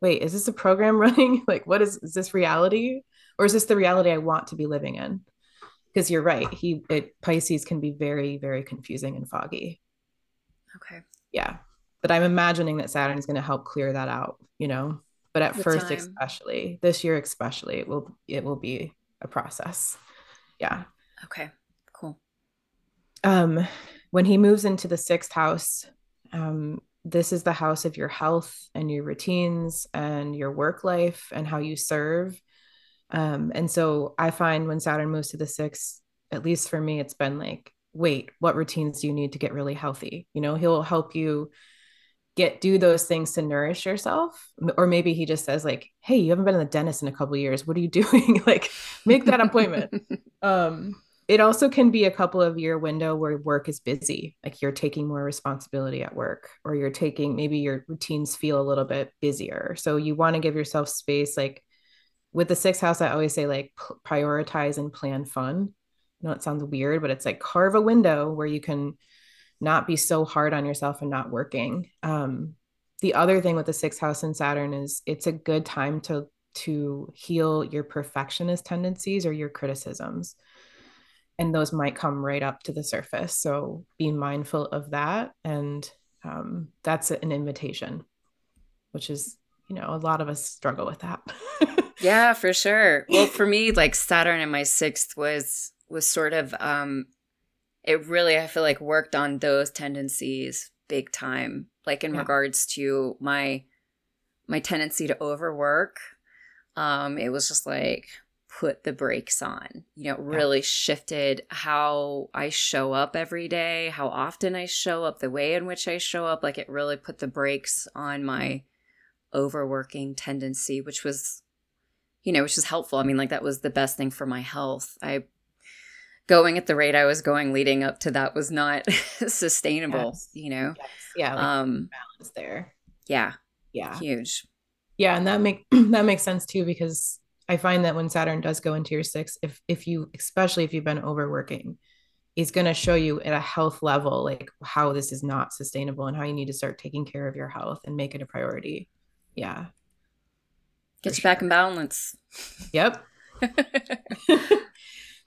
wait, is this a program running? like, what is, is this reality? Or is this the reality I want to be living in? Because you're right. He, it, Pisces can be very, very confusing and foggy. Okay. Yeah. But I'm imagining that Saturn is going to help clear that out, you know? But at first, time. especially this year, especially, it will, it will be a process. Yeah. Okay. Cool. Um, when he moves into the sixth house, um, this is the house of your health and your routines and your work life and how you serve. Um, and so I find when Saturn moves to the sixth, at least for me, it's been like, wait, what routines do you need to get really healthy? You know, he'll help you get do those things to nourish yourself. Or maybe he just says like hey you haven't been in the dentist in a couple years. What are you doing? Like make that appointment. Um it also can be a couple of year window where work is busy. Like you're taking more responsibility at work or you're taking maybe your routines feel a little bit busier. So you want to give yourself space like with the sixth house i always say like prioritize and plan fun i know it sounds weird but it's like carve a window where you can not be so hard on yourself and not working um, the other thing with the sixth house and saturn is it's a good time to to heal your perfectionist tendencies or your criticisms and those might come right up to the surface. So be mindful of that. And um, that's an invitation, which is, you know, a lot of us struggle with that. yeah, for sure. Well, for me, like Saturn in my sixth was was sort of um it really I feel like worked on those tendencies big time. Like in yeah. regards to my my tendency to overwork. Um, it was just like put the brakes on. You know, really yeah. shifted how I show up every day, how often I show up, the way in which I show up. Like it really put the brakes on my overworking tendency, which was, you know, which is helpful. I mean, like that was the best thing for my health. I going at the rate I was going leading up to that was not sustainable, yes. you know? Yes. Yeah. Like um balance there. Yeah. Yeah. Huge. Yeah. And that make that makes sense too, because I find that when Saturn does go into your six, if if you especially if you've been overworking, he's going to show you at a health level like how this is not sustainable and how you need to start taking care of your health and make it a priority. Yeah. Get you sure. back in balance. Yep.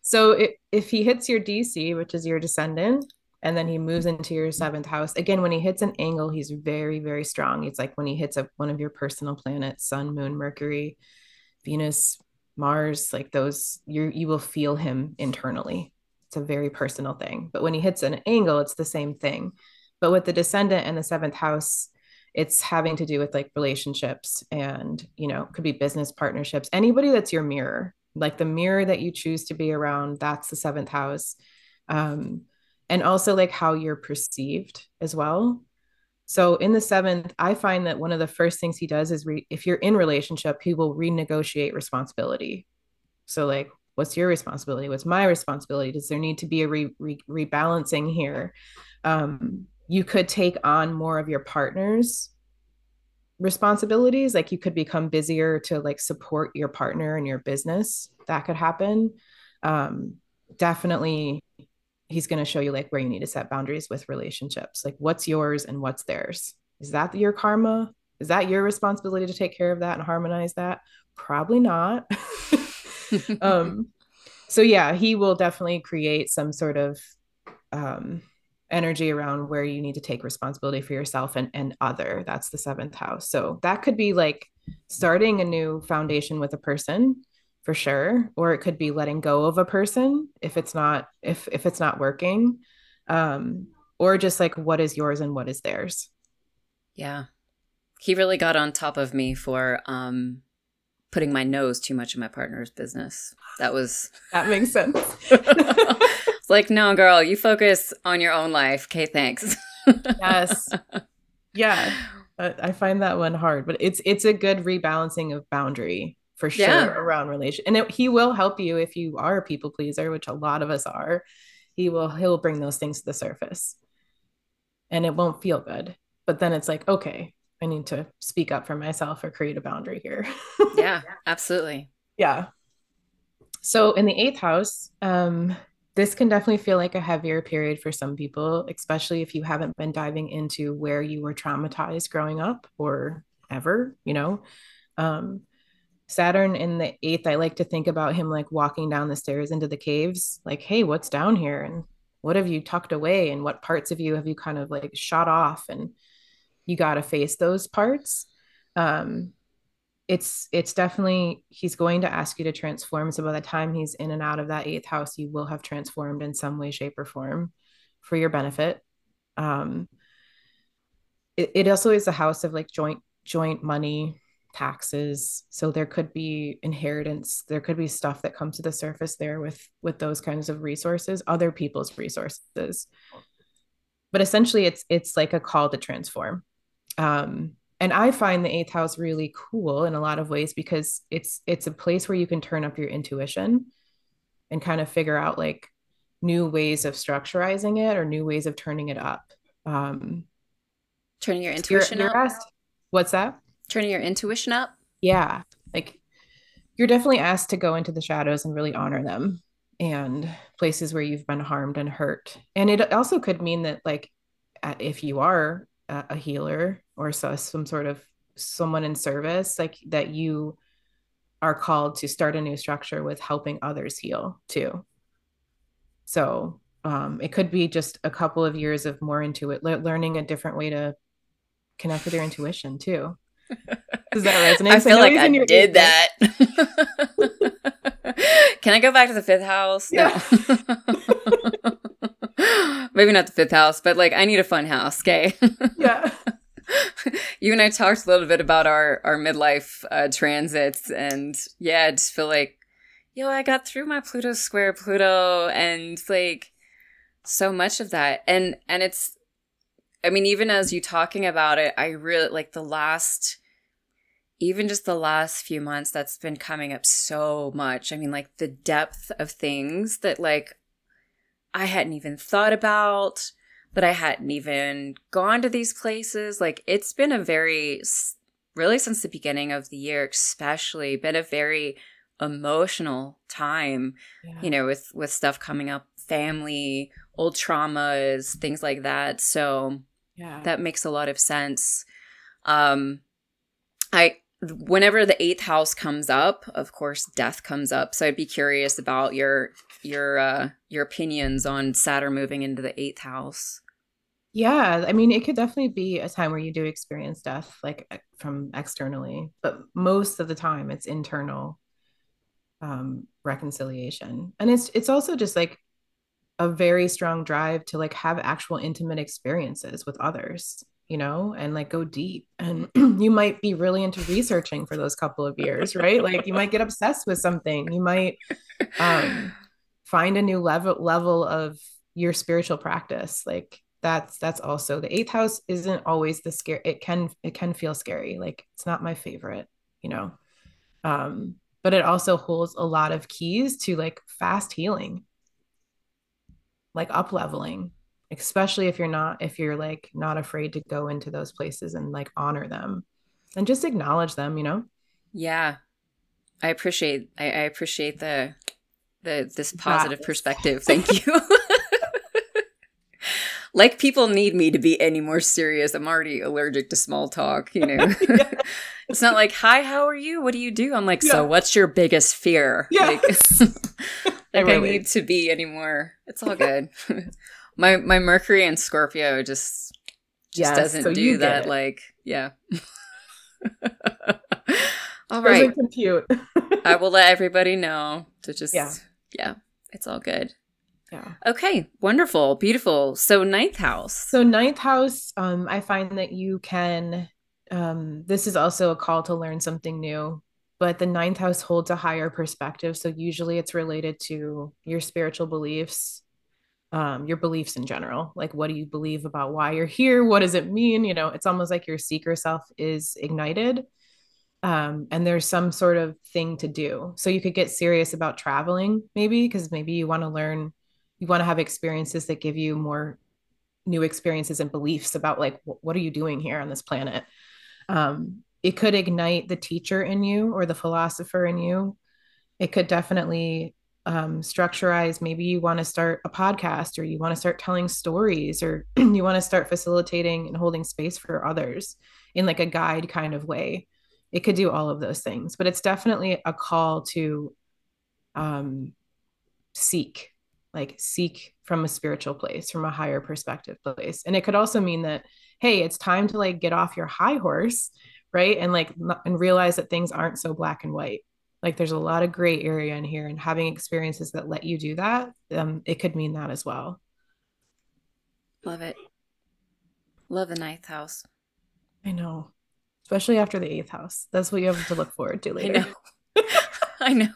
so it, if he hits your DC, which is your descendant, and then he moves into your seventh house again when he hits an angle he's very very strong it's like when he hits a, one of your personal planets sun moon mercury Venus, Mars, like those, you you will feel him internally. It's a very personal thing. But when he hits an angle, it's the same thing. But with the descendant and the seventh house, it's having to do with like relationships and you know could be business partnerships. Anybody that's your mirror like the mirror that you choose to be around that's the seventh house. Um and also like how you're perceived as well. So in the seventh i find that one of the first things he does is re- if you're in relationship he will renegotiate responsibility. So like what's your responsibility? What's my responsibility? Does there need to be a re- re- rebalancing here? Um you could take on more of your partner's responsibilities like you could become busier to like support your partner and your business. That could happen. Um definitely he's going to show you like where you need to set boundaries with relationships. Like what's yours and what's theirs? Is that your karma? Is that your responsibility to take care of that and harmonize that? Probably not. Um so yeah he will definitely create some sort of um energy around where you need to take responsibility for yourself and, and other. That's the seventh house. So that could be like starting a new foundation with a person for sure or it could be letting go of a person if it's not if if it's not working um or just like what is yours and what is theirs yeah he really got on top of me for um putting my nose too much in my partner's business that was that makes sense it's like, no, girl, you focus on your own life. Okay, thanks. yes. Yeah. I find that one hard, but it's it's a good rebalancing of boundary for sure yeah. around relation. And it, he will help you if you are a people pleaser, which a lot of us are. He will he'll bring those things to the surface. And it won't feel good. But then it's like, okay, I need to speak up for myself or create a boundary here. yeah, absolutely. Yeah. So in the eighth house, um, this can definitely feel like a heavier period for some people, especially if you haven't been diving into where you were traumatized growing up or ever, you know. Um, Saturn in the eighth, I like to think about him like walking down the stairs into the caves, like, hey, what's down here? And what have you tucked away? And what parts of you have you kind of like shot off? And you got to face those parts. Um, it's it's definitely he's going to ask you to transform. So by the time he's in and out of that eighth house you will have transformed in some way shape or form for your benefit. Um it, it also is a house of like joint joint money taxes. So there could be inheritance there could be stuff that comes to the surface there with with those kinds of resources other people's resources. But essentially it's it's like a call to transform. Um and i find the eighth house really cool in a lot of ways because it's it's a place where you can turn up your intuition and kind of figure out like new ways of structurizing it or new ways of turning it up. Um turning your intuition you're, you're up? asked, what's that? Turning your intuition up? Yeah. Like you're definitely asked to go into the shadows and really honor them and places where you've been harmed and hurt. And it also could mean that like if you are a healer or so, some sort of someone in service like that you are called to start a new structure with helping others heal too so um, it could be just a couple of years of more into it le- learning a different way to connect with your intuition too does that resonate i feel I like i did that can i go back to the fifth house yeah. no maybe not the fifth house, but like I need a fun house. Okay. yeah. You and I talked a little bit about our our midlife uh, transits, and yeah, I just feel like, yo, I got through my Pluto square Pluto, and like so much of that, and and it's, I mean, even as you talking about it, I really like the last. Even just the last few months, that's been coming up so much. I mean, like the depth of things that, like, I hadn't even thought about, that I hadn't even gone to these places. Like it's been a very, really since the beginning of the year, especially been a very emotional time, yeah. you know, with, with stuff coming up, family, old traumas, things like that. So yeah, that makes a lot of sense. Um, I, whenever the eighth house comes up, of course, death comes up. So I'd be curious about your your uh, your opinions on Saturn moving into the eighth house. Yeah, I mean, it could definitely be a time where you do experience death, like from externally, but most of the time it's internal um, reconciliation, and it's it's also just like a very strong drive to like have actual intimate experiences with others you know, and like go deep. And you might be really into researching for those couple of years, right? Like you might get obsessed with something. You might um, find a new level level of your spiritual practice. Like that's that's also the eighth house isn't always the scare. It can it can feel scary. Like it's not my favorite, you know. Um, but it also holds a lot of keys to like fast healing, like up leveling especially if you're not if you're like not afraid to go into those places and like honor them and just acknowledge them you know yeah i appreciate i, I appreciate the the this positive perspective thank you like people need me to be any more serious i'm already allergic to small talk you know yeah. it's not like hi how are you what do you do i'm like yeah. so what's your biggest fear yes. like, like I, I need to be anymore it's all good my my Mercury and Scorpio just just yes, doesn't so do that. Like, yeah. all right. compute. I will let everybody know to just yeah. yeah, it's all good. Yeah. Okay. Wonderful. Beautiful. So ninth house. So ninth house, um, I find that you can um, this is also a call to learn something new but the ninth house holds a higher perspective so usually it's related to your spiritual beliefs um, your beliefs in general. Like, what do you believe about why you're here? What does it mean? You know, it's almost like your seeker self is ignited. Um, and there's some sort of thing to do. So you could get serious about traveling, maybe, because maybe you want to learn, you want to have experiences that give you more new experiences and beliefs about like, what are you doing here on this planet? Um, it could ignite the teacher in you or the philosopher in you. It could definitely um, structureize maybe you want to start a podcast or you want to start telling stories or you want to start facilitating and holding space for others in like a guide kind of way it could do all of those things but it's definitely a call to um, seek like seek from a spiritual place from a higher perspective place. And it could also mean that hey it's time to like get off your high horse right? And like and realize that things aren't so black and white. Like there's a lot of gray area in here and having experiences that let you do that um, it could mean that as well. Love it. Love the ninth house. I know. Especially after the eighth house. That's what you have to look forward to later. i know. I know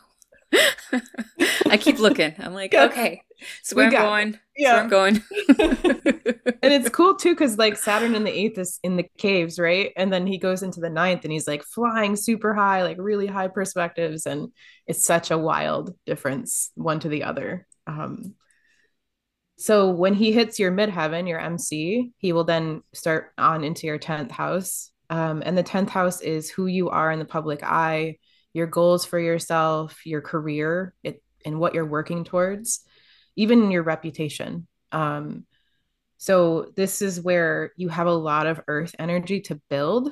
I keep looking. I'm like, yeah. okay, so where I'm going. It. Yeah, where I'm going. and it's cool too, because like Saturn in the eighth is in the caves, right? And then he goes into the ninth, and he's like flying super high, like really high perspectives, and it's such a wild difference one to the other. Um, so when he hits your midheaven, your MC, he will then start on into your tenth house, um, and the tenth house is who you are in the public eye your goals for yourself, your career, it, and what you're working towards, even your reputation. Um, so this is where you have a lot of earth energy to build.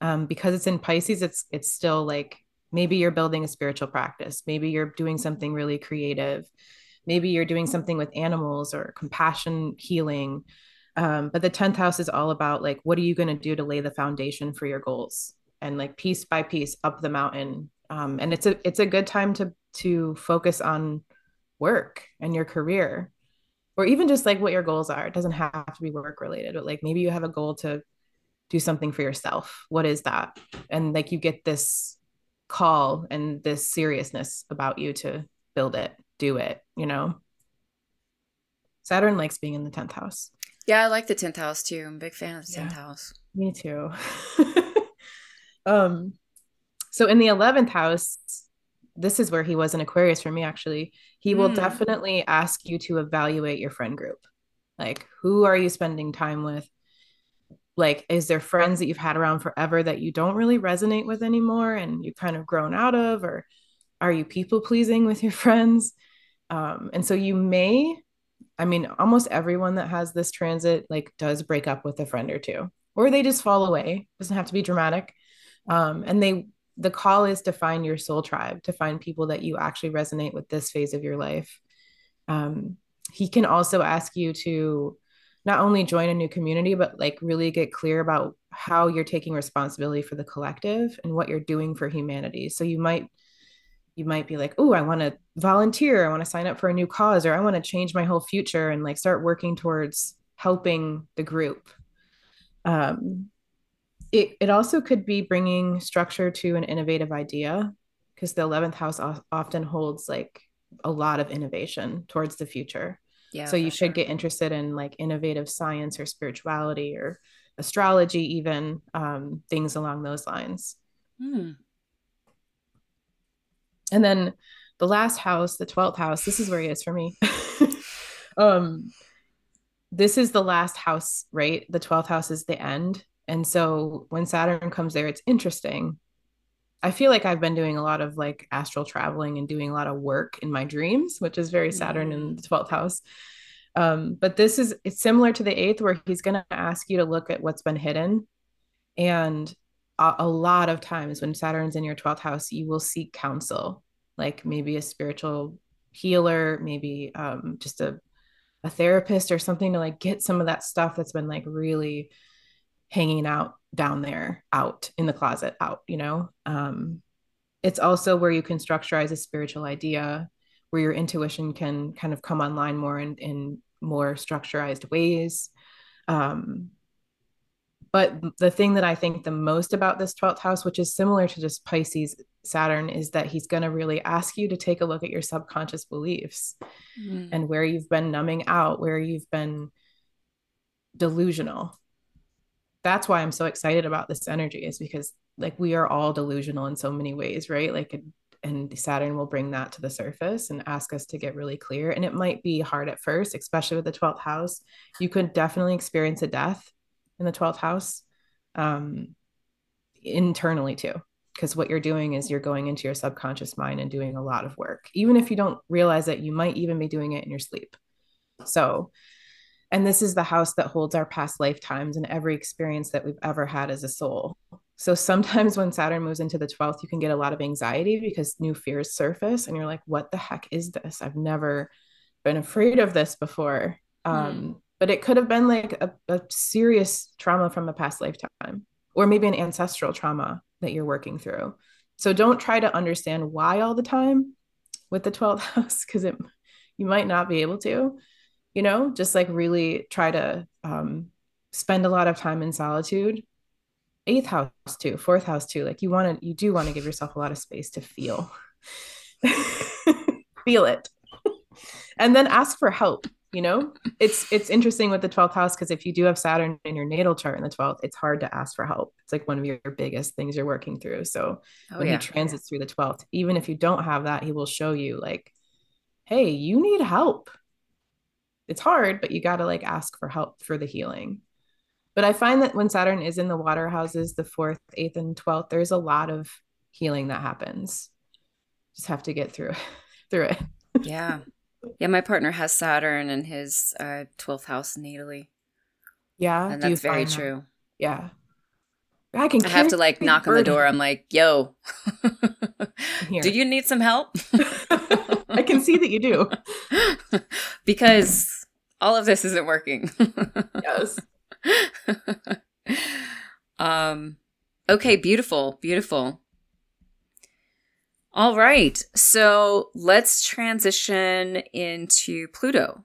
Um, because it's in Pisces, it's it's still like maybe you're building a spiritual practice, maybe you're doing something really creative, maybe you're doing something with animals or compassion healing. Um, but the 10th house is all about like what are you going to do to lay the foundation for your goals and like piece by piece up the mountain. Um, and it's a it's a good time to to focus on work and your career or even just like what your goals are. It doesn't have to be work related but like maybe you have a goal to do something for yourself. What is that? And like you get this call and this seriousness about you to build it do it you know? Saturn likes being in the 10th house. Yeah i like the 10th house too. I'm a big fan of the 10th yeah, house. Me too Um, so in the 11th house, this is where he was in Aquarius for me, actually. He mm. will hmm. definitely ask you to evaluate your friend group. Like, who are you spending time with? Like, is there friends that you've had around forever that you don't really resonate with anymore and you've kind of grown out of? Or are you people pleasing with your friends? Um, and so you may, I mean, almost everyone that has this transit like does break up with a friend or two, or they just fall away. Doesn't have to be dramatic um, and they the call is to find your soul tribe to find people that you actually resonate with this phase of your life. Um, he can also ask you to not only join a new community but like really get clear about how you're taking responsibility for the collective and what you're doing for humanity. So you might you might be like oh i want to volunteer. I want to sign up for a new cause or i want to change my whole future and like start working towards helping the group. Um, it, it also could be bringing structure to an innovative idea because the 11th house often holds like a lot of innovation towards the future. Yeah. So you should sure. get interested in like innovative science or spirituality or astrology, even um, things along those lines. Hmm. And then the last house, the 12th house, this is where he is for me. um, this is the last house, right? The 12th house is the end. And so when Saturn comes there, it's interesting. I feel like I've been doing a lot of like astral traveling and doing a lot of work in my dreams, which is very Saturn in the 12th house. Um, but this is it's similar to the eighth where he's going to ask you to look at what's been hidden. And a, a lot of times when Saturn's in your 12th house, you will seek counsel, like maybe a spiritual healer, maybe um, just a, a therapist or something to like get some of that stuff that's been like really hanging out down there out in the closet out you know? Um it's also where you can structureize a spiritual idea where your intuition can kind of come online more in, in more structurized ways. Um but the thing that i think the most about this 12th house which is similar to just pisces saturn is that he's going to really ask you to take a look at your subconscious beliefs mm. and where you've been numbing out where you've been delusional that's why I'm so excited about this energy is because like we are all delusional in so many ways, right? Like and Saturn will bring that to the surface and ask us to get really clear. And it might be hard at first, especially with the 12th house. You could definitely experience a death in the 12th house um, internally too. Because what you're doing is you're going into your subconscious mind and doing a lot of work. Even if you don't realize it, you might even be doing it in your sleep. So and this is the house that holds our past lifetimes and every experience that we've ever had as a soul. So sometimes when Saturn moves into the 12th, you can get a lot of anxiety because new fears surface and you're like, what the heck is this? I've never been afraid of this before. Mm. Um, but it could have been like a, a serious trauma from a past lifetime or maybe an ancestral trauma that you're working through. So don't try to understand why all the time with the 12th house because it you might not be able to you know just like really try to um, spend a lot of time in solitude. Eighth house too fourth house too like you want to you do want to give yourself a lot of space to feel. Feel it. And then ask for help you know? It's it's interesting with the 12th house because if you do have saturn in your natal chart in the 12th it's hard to ask for help. It's like one of your biggest things you're working through. So oh, when yeah. he transits through the 12th even if you don't have that he will show you like hey you need help it's hard, but you got to like ask for help for the healing. But I find that when Saturn is in the water houses, the fourth, eighth, and 12th, there's a lot of healing that happens. Just have to get through through it. yeah. Yeah, my partner has Saturn in his uh, 12th house natally. Yeah. And that's very true. That? Yeah. I can I have to like knock burden. on the door. I'm like, yo, do you need some help? I can see that you do. because all of this isn't working. yes. um okay, beautiful, beautiful. All right. So, let's transition into Pluto.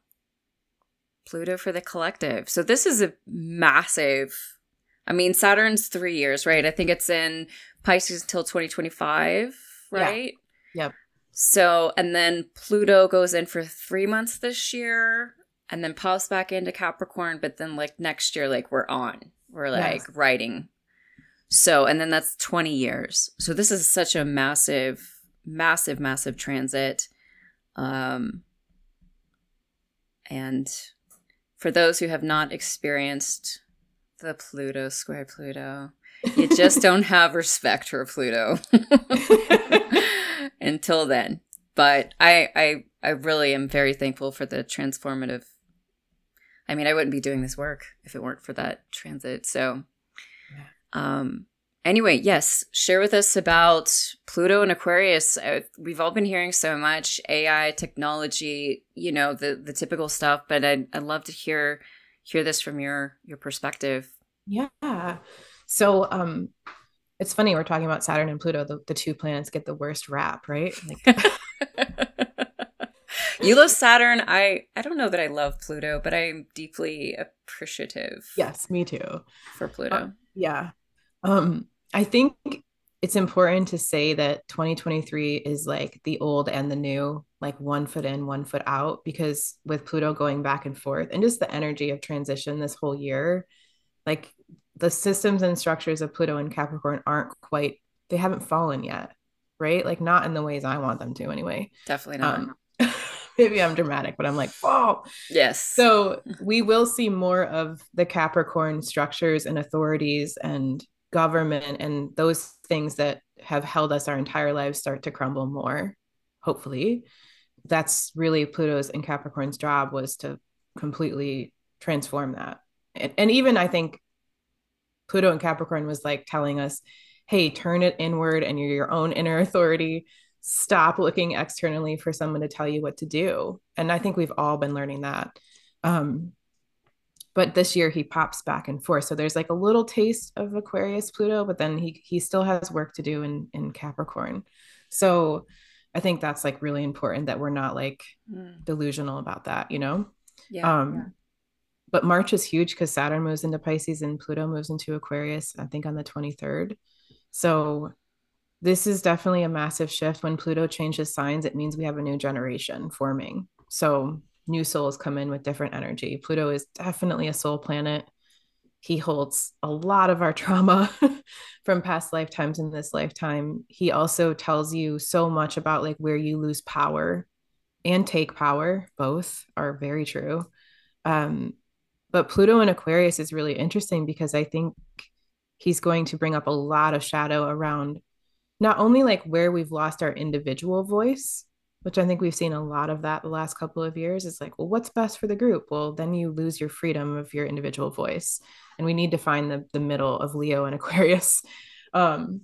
Pluto for the collective. So, this is a massive I mean, Saturn's 3 years, right? I think it's in Pisces until 2025, right? Yeah. Yep. So, and then Pluto goes in for 3 months this year and then pops back into Capricorn, but then like next year, like we're on, we're like yes. writing. So, and then that's 20 years. So this is such a massive, massive, massive transit. Um, and for those who have not experienced the Pluto square Pluto, you just don't have respect for Pluto until then. But I, I, I really am very thankful for the transformative I mean, I wouldn't be doing this work if it weren't for that transit. So, um, anyway, yes, share with us about Pluto and Aquarius. We've all been hearing so much AI technology, you know, the the typical stuff, but I'd, I'd love to hear hear this from your your perspective. Yeah. So, um, it's funny we're talking about Saturn and Pluto. The, the two planets get the worst rap, right? Like, you love Saturn. I I don't know that I love Pluto, but I'm deeply appreciative. Yes, me too. For Pluto. Uh, yeah. Um I think it's important to say that 2023 is like the old and the new, like one foot in, one foot out, because with Pluto going back and forth and just the energy of transition this whole year, like the systems and structures of Pluto and Capricorn aren't quite, they haven't fallen yet, right? Like not in the ways I want them to anyway. Definitely not. Um, maybe I'm dramatic, but I'm like, whoa. Yes. So we will see more of the Capricorn structures and authorities and government and those things that have held us our entire lives start to crumble more hopefully that's really pluto's and capricorn's job was to completely transform that and, and even i think pluto and capricorn was like telling us hey turn it inward and you're your own inner authority stop looking externally for someone to tell you what to do. And i think we've all been learning that. Um, but this year he pops back and forth. So there's like a little taste of aquarius pluto but then he he still has work to do in in capricorn. So i think that's like really important that we're not like mm. delusional about that you know? Yeah, um yeah. but march is huge because saturn moves into pisces and pluto moves into aquarius i think on the 23rd so this is definitely a massive shift when pluto changes signs it means we have a new generation forming so new souls come in with different energy. Pluto is definitely a soul planet. He holds a lot of our trauma from past lifetimes in this lifetime. He also tells you so much about like where you lose power and take power. Both are very true. Um, but Pluto in Aquarius is really interesting because I think he's going to bring up a lot of shadow around not only like where we've lost our individual voice, which I think we've seen a lot of that the last couple of years. is like, well, what's best for the group? Well, then you lose your freedom of your individual voice. And we need to find the, the middle of Leo and Aquarius. Um,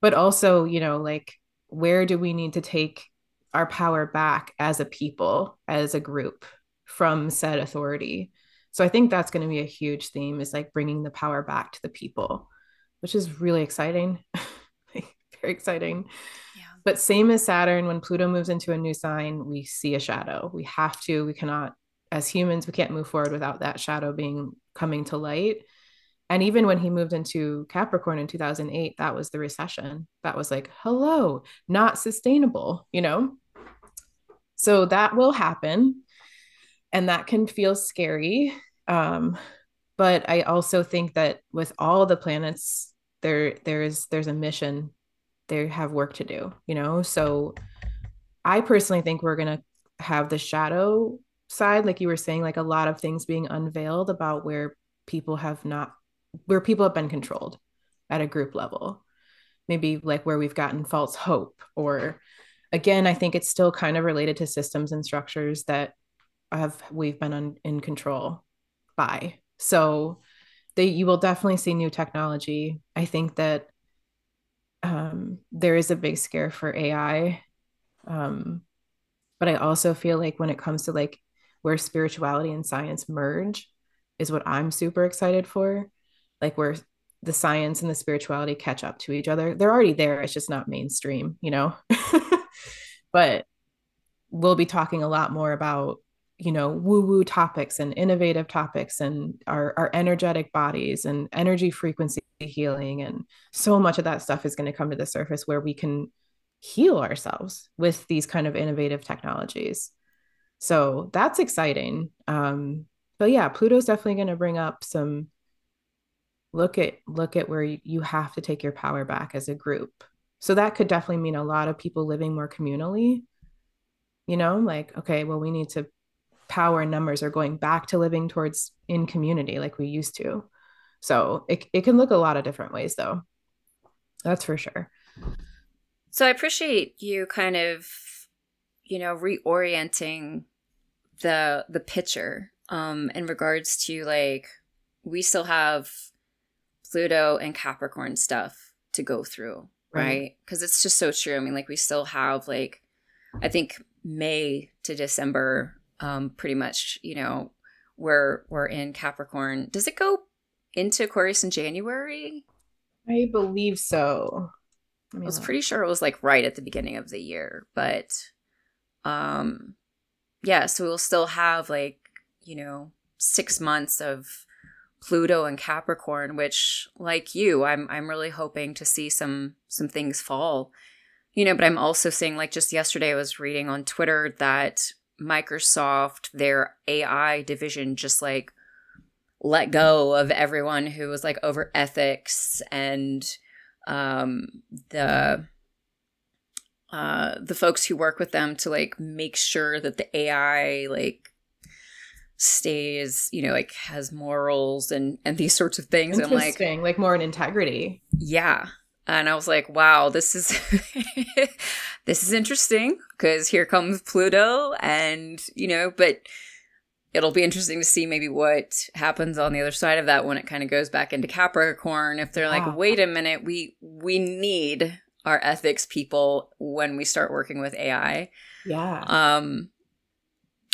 but also, you know, like, where do we need to take our power back as a people, as a group from said authority? So I think that's going to be a huge theme is like bringing the power back to the people, which is really exciting. Very exciting. But same as Saturn, when Pluto moves into a new sign, we see a shadow. We have to, we cannot, as humans, we can't move forward without that shadow being coming to light. And even when he moved into Capricorn in 2008, that was the recession. That was like, hello, not sustainable, you know? So that will happen. And that can feel scary. Um, but I also think that with all the planets, there there's there's a mission they have work to do, you know? So I personally think we're going to have the shadow side, like you were saying, like a lot of things being unveiled about where people have not, where people have been controlled at a group level. Maybe like where we've gotten false hope, or again, I think it's still kind of related to systems and structures that have we've been un, in control by. So they, you will definitely see new technology. I think that um, there is a big scare for AI. Um, but I also feel like when it comes to like where spirituality and science merge is what I'm super excited for. Like where the science and the spirituality catch up to each other. They're already there. It's just not mainstream, you know? but we'll be talking a lot more about you know woo woo topics and innovative topics and our, our energetic bodies and energy frequency healing and so much of that stuff is going to come to the surface where we can heal ourselves with these kind of innovative technologies. So that's exciting. Um but yeah pluto's definitely going to bring up some look at look at where you have to take your power back as a group. So that could definitely mean a lot of people living more communally. You know like okay well we need to power and numbers are going back to living towards in community like we used to. So it, it can look a lot of different ways though. That's for sure. So I appreciate you kind of, you know, reorienting the the picture um in regards to like we still have Pluto and Capricorn stuff to go through, right? Because right? it's just so true. I mean, like we still have like I think May to December um, pretty much, you know, we're we're in Capricorn. Does it go into Aquarius in January? I believe so. I, I was pretty sure it was like right at the beginning of the year, but um yeah, so we'll still have like, you know, six months of Pluto and Capricorn, which like you, I'm I'm really hoping to see some some things fall. You know, but I'm also seeing like just yesterday I was reading on Twitter that Microsoft, their AI division, just like let go of everyone who was like over ethics and um the uh the folks who work with them to like make sure that the AI like stays, you know, like has morals and and these sorts of things. And like like more in integrity. Yeah. And I was like, wow, this is this is interesting because here comes Pluto and, you know, but it'll be interesting to see maybe what happens on the other side of that when it kind of goes back into Capricorn if they're like, wow. "Wait a minute, we we need our ethics people when we start working with AI." Yeah. Um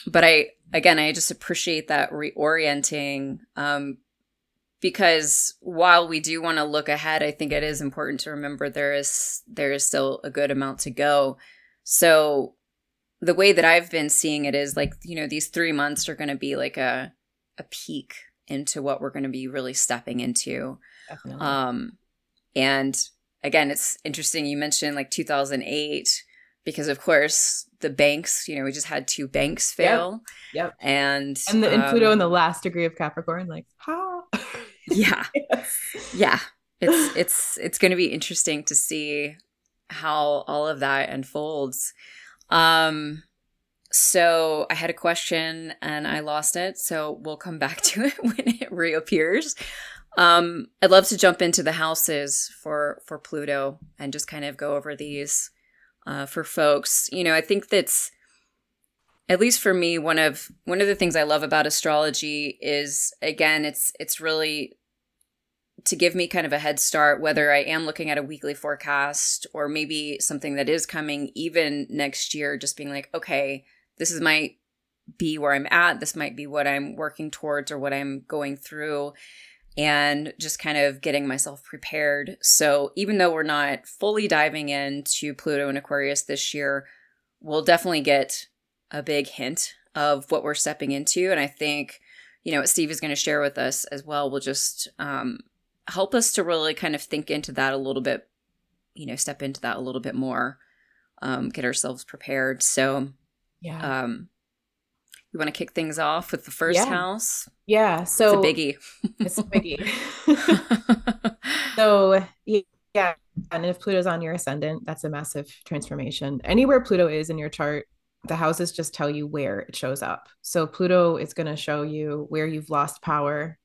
but I again, I just appreciate that reorienting um, because while we do want to look ahead, I think it is important to remember there is there is still a good amount to go. So the way that I've been seeing it is like, you know, these 3 months are going to be like a a peek into what we're going to be really stepping into. Definitely. Um and again, it's interesting you mentioned like 2008 because of course the banks you know we just had two banks fail yep, yep. and and, the, um, and pluto in the last degree of capricorn like ha yeah yes. yeah it's it's it's going to be interesting to see how all of that unfolds um so i had a question and i lost it so we'll come back to it when it reappears um i'd love to jump into the houses for for pluto and just kind of go over these uh, for folks. You know, I think that's at least for me one of one of the things I love about astrology is again it's it's really to give me kind of a head start whether I am looking at a weekly forecast or maybe something that is coming even next year just being like okay this is might be where I'm at this might be what I'm working towards or what I'm going through and just kind of getting myself prepared. So, even though we're not fully diving into Pluto and Aquarius this year, we'll definitely get a big hint of what we're stepping into. And I think, you know, what Steve is going to share with us as well will just um, help us to really kind of think into that a little bit, you know, step into that a little bit more, um, get ourselves prepared. So, yeah. Um, you want to kick things off with the first yeah. house? Yeah. So it's a biggie. it's a biggie. so yeah. And if Pluto's on your ascendant, that's a massive transformation. Anywhere Pluto is in your chart, the houses just tell you where it shows up. So Pluto is going to show you where you've lost power.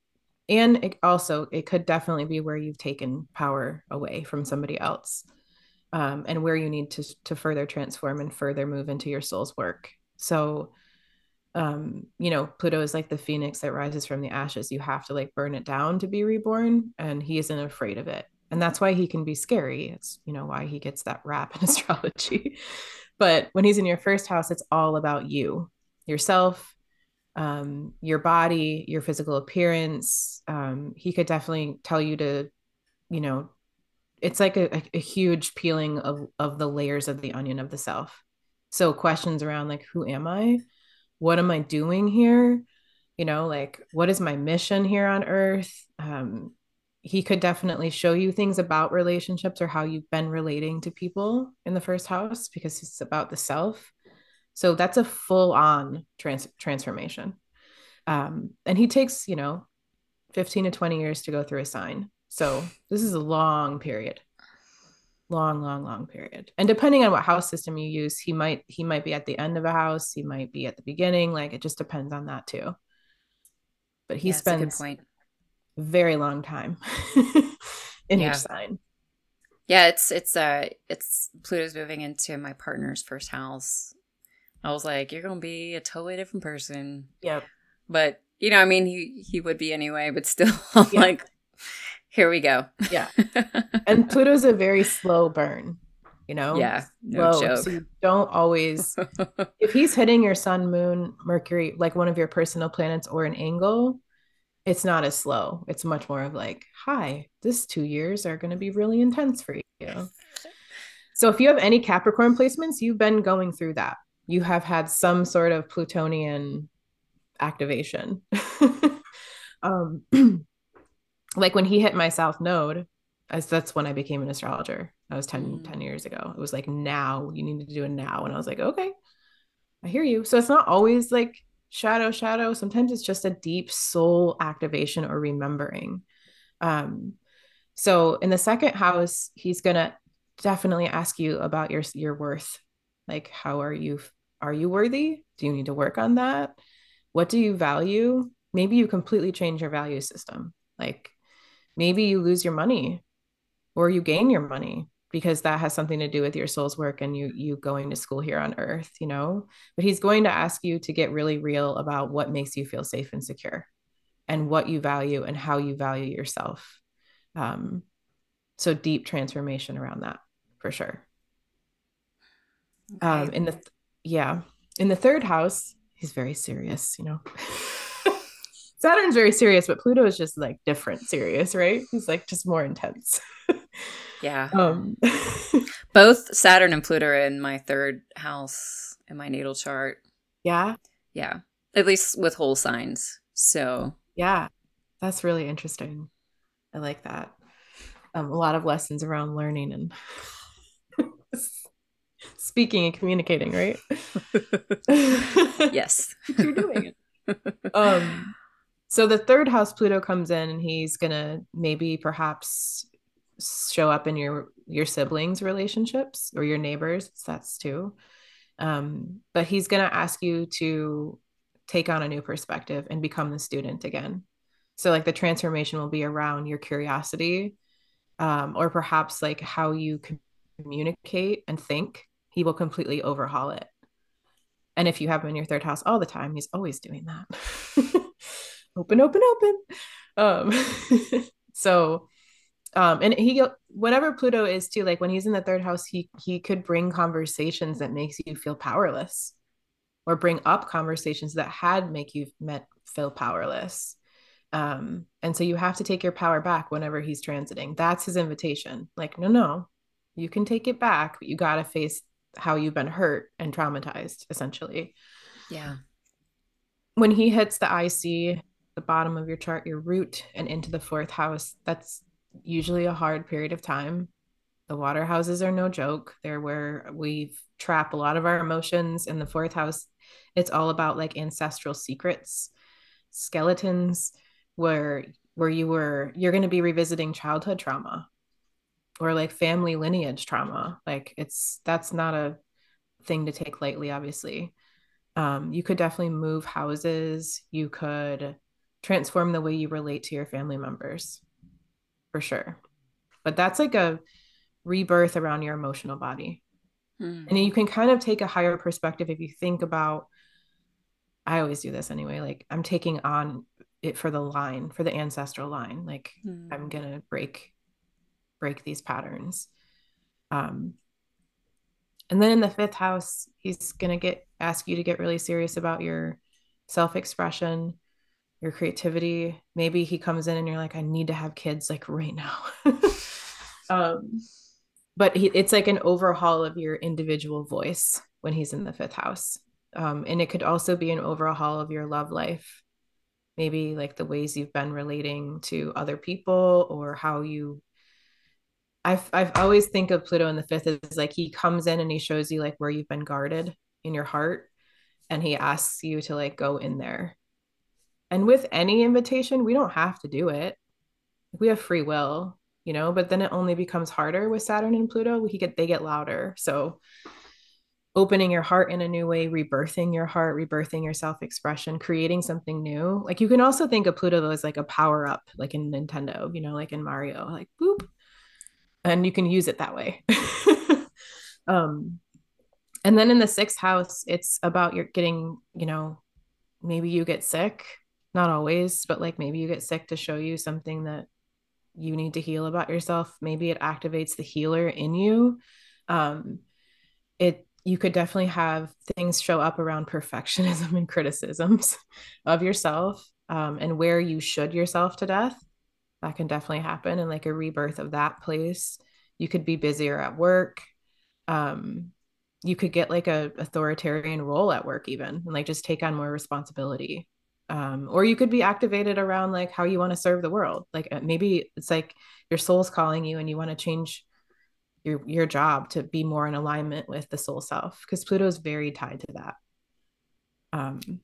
And it also, it could definitely be where you've taken power away from somebody else. Um, and where you need to to further transform and further move into your soul's work. So um you know pluto is like the phoenix that rises from the ashes you have to like burn it down to be reborn and he isn't afraid of it and that's why he can be scary it's you know why he gets that rap in astrology but when he's in your first house it's all about you yourself um your body your physical appearance um he could definitely tell you to you know it's like a, a huge peeling of of the layers of the onion of the self so questions around like who am i what am I doing here? You know, like what is my mission here on earth? Um, he could definitely show you things about relationships or how you've been relating to people in the first house because it's about the self. So that's a full on trans- transformation. Um, and he takes, you know, 15 to 20 years to go through a sign. So this is a long period long long long period and depending on what house system you use he might he might be at the end of a house he might be at the beginning like it just depends on that too but he yeah, spends very long time in yeah. each sign yeah it's it's uh it's pluto's moving into my partner's first house i was like you're gonna be a totally different person yep but you know i mean he he would be anyway but still i'm yeah. like here we go. Yeah. and Pluto's a very slow burn, you know? Yeah. No slow. joke. So you don't always, if he's hitting your sun, moon, Mercury, like one of your personal planets or an angle, it's not as slow. It's much more of like, hi, this two years are going to be really intense for you. So if you have any Capricorn placements, you've been going through that. you have had some sort of Plutonian activation. um, like when he hit my south node, as that's when I became an astrologer. That was 10, mm. 10 years ago. It was like now you need to do it now. And I was like, okay, I hear you. So it's not always like shadow, shadow. Sometimes it's just a deep soul activation or remembering. Um, so in the second house, he's gonna definitely ask you about your your worth. Like, how are you? Are you worthy? Do you need to work on that? What do you value? Maybe you completely change your value system. Like, maybe you lose your money or you gain your money because that has something to do with your soul's work and you you going to school here on earth you know but he's going to ask you to get really real about what makes you feel safe and secure and what you value and how you value yourself um so deep transformation around that for sure okay. um in the th- yeah in the third house he's very serious you know Saturn's very serious, but Pluto is just like different serious, right? He's like just more intense. Yeah. Um both Saturn and Pluto are in my third house in my natal chart. Yeah. Yeah. At least with whole signs. So yeah. That's really interesting. I like that. Um, a lot of lessons around learning and speaking and communicating, right? yes. You're doing it. Um so the third house Pluto comes in and he's going to maybe perhaps show up in your your siblings relationships or your neighbors that's too. Um, but he's going to ask you to take on a new perspective and become the student again. So like the transformation will be around your curiosity um, or perhaps like how you communicate and think. He will completely overhaul it. And if you have him in your third house all the time he's always doing that. Open, open, open. Um, so, um, and he, whatever Pluto is too, like when he's in the third house, he he could bring conversations that makes you feel powerless, or bring up conversations that had make you met feel powerless. Um, and so you have to take your power back whenever he's transiting. That's his invitation. Like, no, no, you can take it back, but you got to face how you've been hurt and traumatized, essentially. Yeah. When he hits the IC, the bottom of your chart, your root, and into the fourth house, that's usually a hard period of time. The water houses are no joke. They're where we trap a lot of our emotions. In the fourth house, it's all about like ancestral secrets, skeletons, where where you were you're going to be revisiting childhood trauma or like family lineage trauma. Like it's that's not a thing to take lightly, obviously. Um, you could definitely move houses. You could transform the way you relate to your family members for sure. But that's like a rebirth around your emotional body. Mm. and you can kind of take a higher perspective if you think about i always do this anyway like i'm taking on it for the line for the ancestral line. Like mm. i'm gonna break break these patterns. Um and then in the fifth house he's gonna get ask you to get really serious about your self-expression your creativity. Maybe he comes in and you're like, I need to have kids like right now. um, but he, it's like an overhaul of your individual voice when he's in the fifth house. Um, and it could also be an overhaul of your love life. Maybe like the ways you've been relating to other people or how you I've I've always think of Pluto in the fifth as like he comes in and he shows you like where you've been guarded in your heart and he asks you to like go in there and with any invitation, we don't have to do it. We have free will, you know, but then it only becomes harder with Saturn and Pluto. We get they get louder. So opening your heart in a new way, rebirthing your heart, rebirthing your self-expression, creating something new. Like you can also think of Pluto as like a power up, like in Nintendo, you know, like in Mario, like boop. And you can use it that way. um and then in the sixth house, it's about your getting, you know, maybe you get sick not always, but like maybe you get sick to show you something that you need to heal about yourself. Maybe it activates the healer in you. Um, it you could definitely have things show up around perfectionism and criticisms of yourself um, and where you should yourself to death. That can definitely happen, and like a rebirth of that place. You could be busier at work. Um, you could get like a authoritarian role at work even and like just take on more responsibility um, or you could be activated around like how you want to serve the world. Like uh, maybe it's like your soul's calling you and you want to change your your job to be more in alignment with the soul self because pluto's very tied to that. Um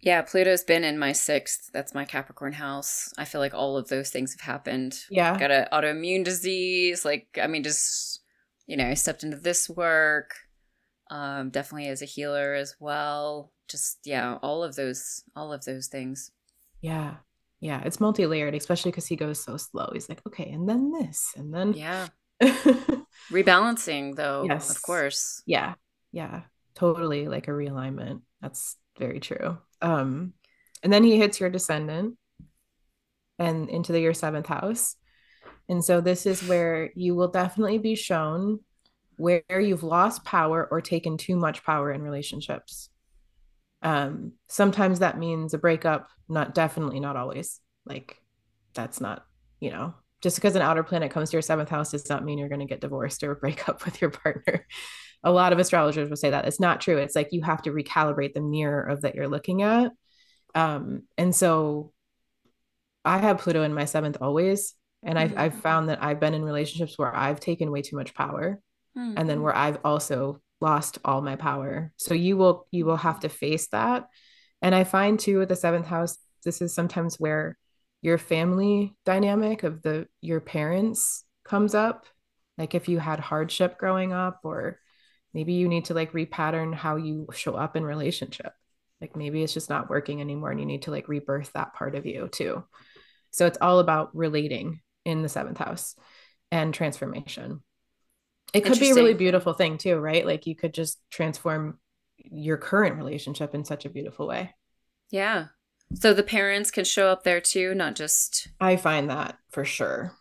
yeah pluto's been in my sixth. That's my capricorn house. I feel like all of those things have happened. Yeah. Got an autoimmune disease like i mean just you know stepped into this work um definitely as a healer as well. Just yeah all of those all of those things. Yeah. Yeah it's multi-layered especially because he goes so slow. He's like okay and then this and then yeah. Rebalancing though yes. of course. Yeah. Yeah. Totally like a realignment. That's very true. Um and then he hits your descendant and into the your seventh house. And so this is where you will definitely be shown where you've lost power or taken too much power in relationships. Um sometimes that means a breakup not definitely not always. Like that's not you know just because an outer planet comes to your seventh house does not mean you're going to get divorced or break up with your partner. A lot of astrologers will say that. It's not true. It's like you have to recalibrate the mirror of that you're looking at. Um and so i have pluto in my seventh always and mm-hmm. I've, I've found that i've been in relationships where i've taken way too much power mm-hmm. and then mm-hmm. where i've also lost all my power. So you will you will have to face that. And i find too with the seventh house this is sometimes where your family dynamic of the your parents comes up. Like if you had hardship growing up or maybe you need to like repattern how you show up in relationship. Like maybe it's just not working anymore and you need to like rebirth that part of you too. So it's all about relating in the seventh house and transformation it could be a really beautiful thing too, right? Like you could just transform your current relationship in such a beautiful way. Yeah. So the parents can show up there too, not just I find that for sure.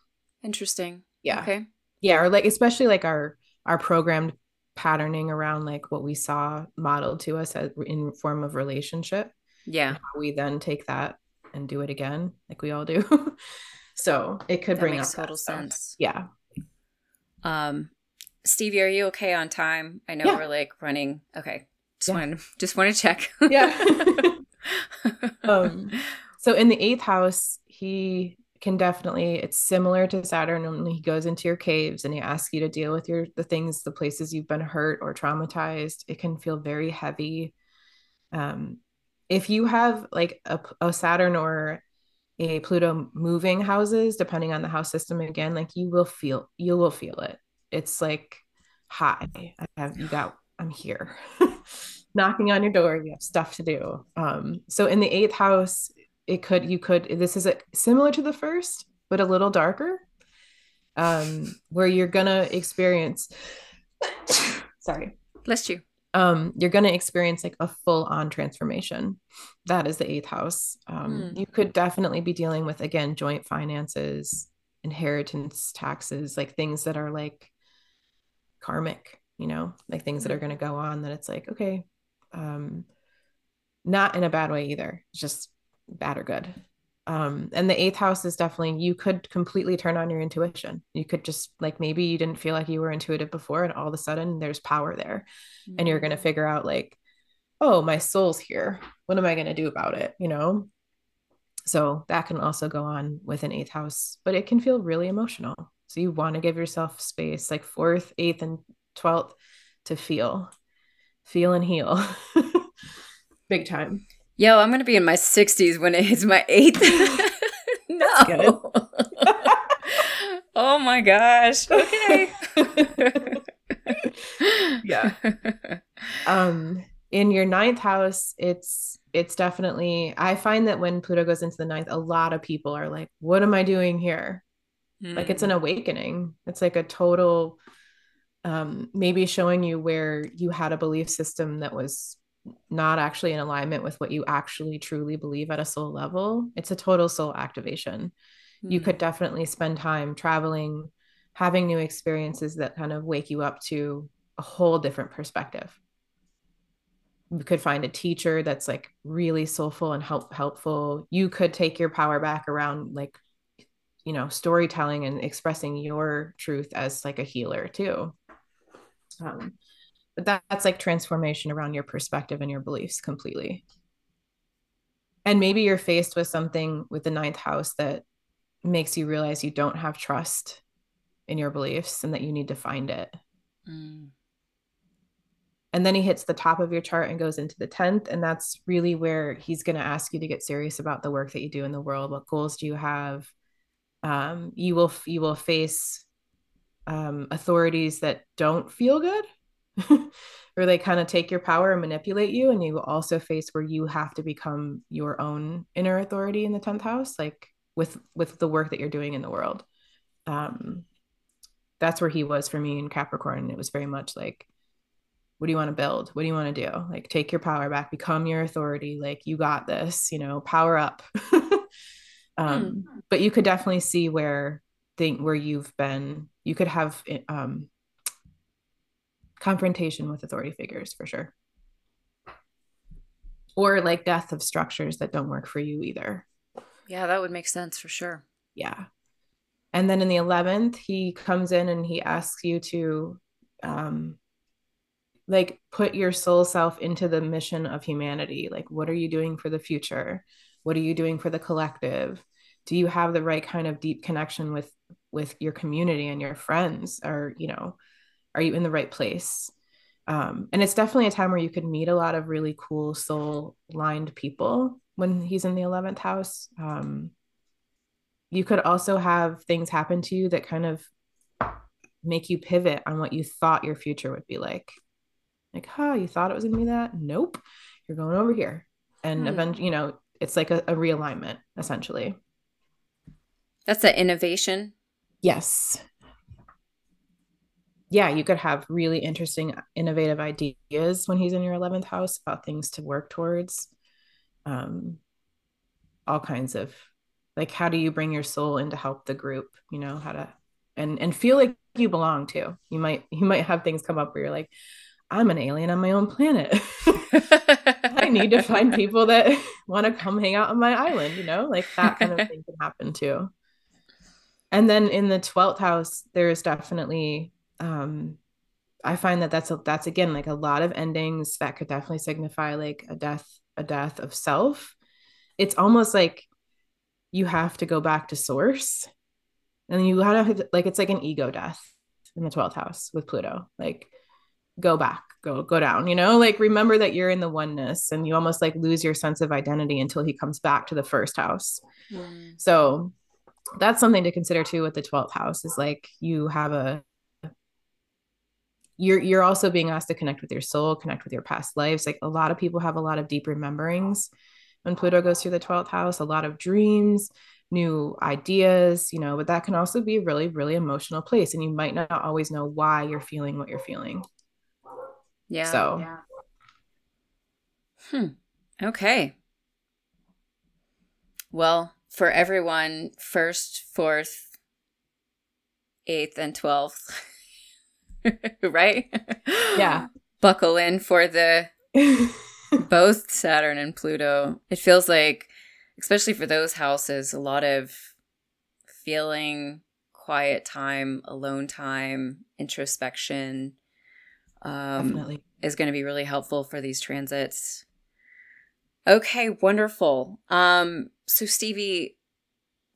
Interesting. Yeah. Okay. Yeah, or like especially like our our programmed patterning around like what we saw modeled to us as, in form of relationship. Yeah. we then take that and do it again, like we all do. so it could that bring makes up total sense. Yeah. Um, Stevie, are you okay on time? I know yeah. we're like running. Okay. Just yeah. want just want to check. yeah. um, so in the eighth house, he can definitely it's similar to Saturn when he goes into your caves and he asks you to deal with your the things, the places you've been hurt or traumatized. It can feel very heavy. Um, if you have like a, a Saturn or a Pluto moving houses, depending on the house system again, like you will feel you will feel it it's like, hi, I have you got, I'm here. Knocking on your door, you have stuff to do. Um, so in the eighth house, it could, you could, this is a, similar to the first, but a little darker, um, where you're gonna experience, sorry, bless you. Um, you're gonna experience like a full on transformation. That is the eighth house. Um, mm. You could definitely be dealing with again joint finances, inheritance taxes, like things that are like karmic, you know, like things that are mm-hmm. going to go on that it's like, okay, um, not in a bad way either, it's just bad or good. Um, and the eighth house is definitely, you could completely turn on your intuition. You could just like maybe you didn't feel like you were intuitive before, and all of a sudden there's power there, mm-hmm. and you're going to mm-hmm. figure out, like, oh, my soul's here. What am I going to do about it? You know? So that can also go on with an eighth house, but it can feel really emotional. So you want to give yourself space, like fourth, eighth, and 12th to feel, feel and heal. Big time. Yo, I'm going to be in my 60s when it hits my eighth. no. oh my gosh. Okay. yeah. Um, in your ninth house, it's it's definitely I find that when Pluto goes into the ninth, a lot of people are like, what am I doing here? Mm. Like it's an hmm. awakening. It's like a total um, maybe showing you where you had a belief system that was not actually in alignment with what you actually truly believe at a soul level. It's a total soul activation. Mm. You hmm. could definitely spend time traveling, having new experiences that kind of wake you up to a whole different perspective. You could find a teacher that's like really soulful and help helpful. You could take your power back around like you know storytelling and expressing your truth as like a healer too Um, but that, that's like transformation around your perspective and your beliefs completely. And maybe you're faced with something with the ninth house that makes you realize you don't have trust in your beliefs and that you need to find it. Mm. And then he hits the top of your chart and goes into the 10th. And that's really where he's going to ask you to get serious about the work that you do in the world. What goals do you have? Um, you will you will face um, authorities that don't feel good or they kind of take your power and manipulate you and you will also face where you have to become your own inner authority in the 10th house like with with the work that you're doing in the world. Um that's where he was for me in capricorn it was very much like what do you want to build? What do you want to do? Like take your power back become your authority like you got this you know power up um mm. but you could definitely see where think where you've been. You could have um confrontation with authority figures for sure. Or like death of structures that don't work for you either. Yeah that would make sense for sure. Yeah. And then in the 11th he comes in and he asks you to um like put your soul self into the mission of humanity. Like what are you doing for the future what are you doing for the collective? Do you have the right kind of deep connection with with your community and your friends? Or you know are you in the right place? Um, and it's definitely a time where you could meet a lot of really cool soul lined people when he's in the 11th house. Um, you could also have things happen to you that kind of make you pivot on what you thought your future would be like. Like huh you thought it was gonna be that? Nope. You're going over here. And hmm. eventually you know it's like a, a realignment essentially that's an innovation yes yeah, you could have really interesting, innovative ideas when he's in your 11th house about things to work towards. Um, all kinds of like, how do you bring your soul in to help the group? You know, how to, and, and feel like you belong to. You might, you might have things come up where you're like, I'm an alien on my own planet. I need to find people that want to come hang out on my island, you know, like that kind of thing can happen too. And then in the 12th house, there's definitely um i find that that's a, that's again like a lot of endings that could definitely signify like a death a death of self it's almost like you have to go back to source and you gotta like it's like an ego death in the 12th house with pluto like go back go go down you know like remember that you're in the oneness and you almost like lose your sense of identity until he comes back to the first house. Mm. so that's something to consider too with the 12th house is like you have a you're you're also being asked to connect with your soul connect with your past lives. Like a lot of people have a lot of deep rememberings when pluto goes through the 12th house a lot of dreams new ideas you know but that can also be a really really emotional place and you might not always know why you're feeling what you're feeling yeah so yeah. hmm okay well for everyone first fourth eighth and 12th right? Yeah. Buckle in for the both Saturn and Pluto. It feels like, especially for those houses, a lot of feeling, quiet time, alone time, introspection um, Definitely. is going to be really helpful for these transits. Okay, wonderful. Um, so Stevie,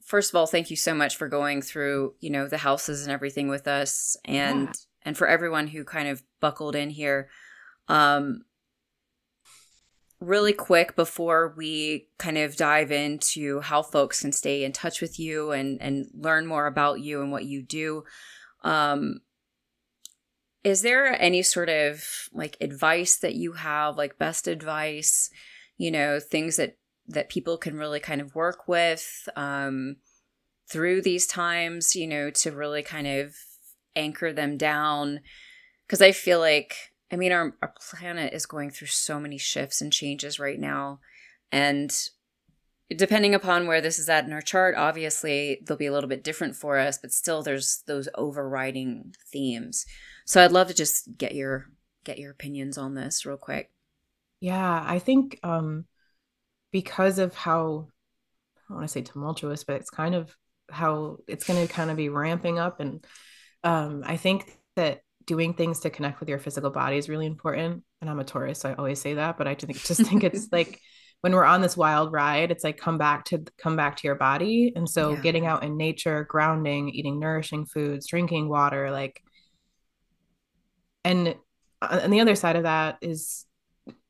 first of all, thank you so much for going through, you know, the houses and everything with us and yeah and for everyone who kind of buckled in here. Um, really quick before we kind of dive into how folks can stay in touch with you and and learn more about you and what you do um is there any sort of like advice that you have like best advice you know things that that people can really kind of work with um through these times you know to really kind of anchor them down? Because I feel like I mean our our planet is going through so many shifts and changes right now and depending upon where this is at in our chart obviously they'll be a little bit different for us but still there's those overriding themes so i'd love to just get your get your opinions on this real quick yeah i think um because of how i don't want to say tumultuous but it's kind of how it's going to kind of be ramping up and um, I think that doing things to connect with your physical body is really important. And I'm a Taurus, so I always say that, but I just, just think it's like when we're on this wild ride, it's like come back to come back to your body. And so yeah. getting out in nature, grounding, eating nourishing foods, drinking water, like and uh, the other side of that is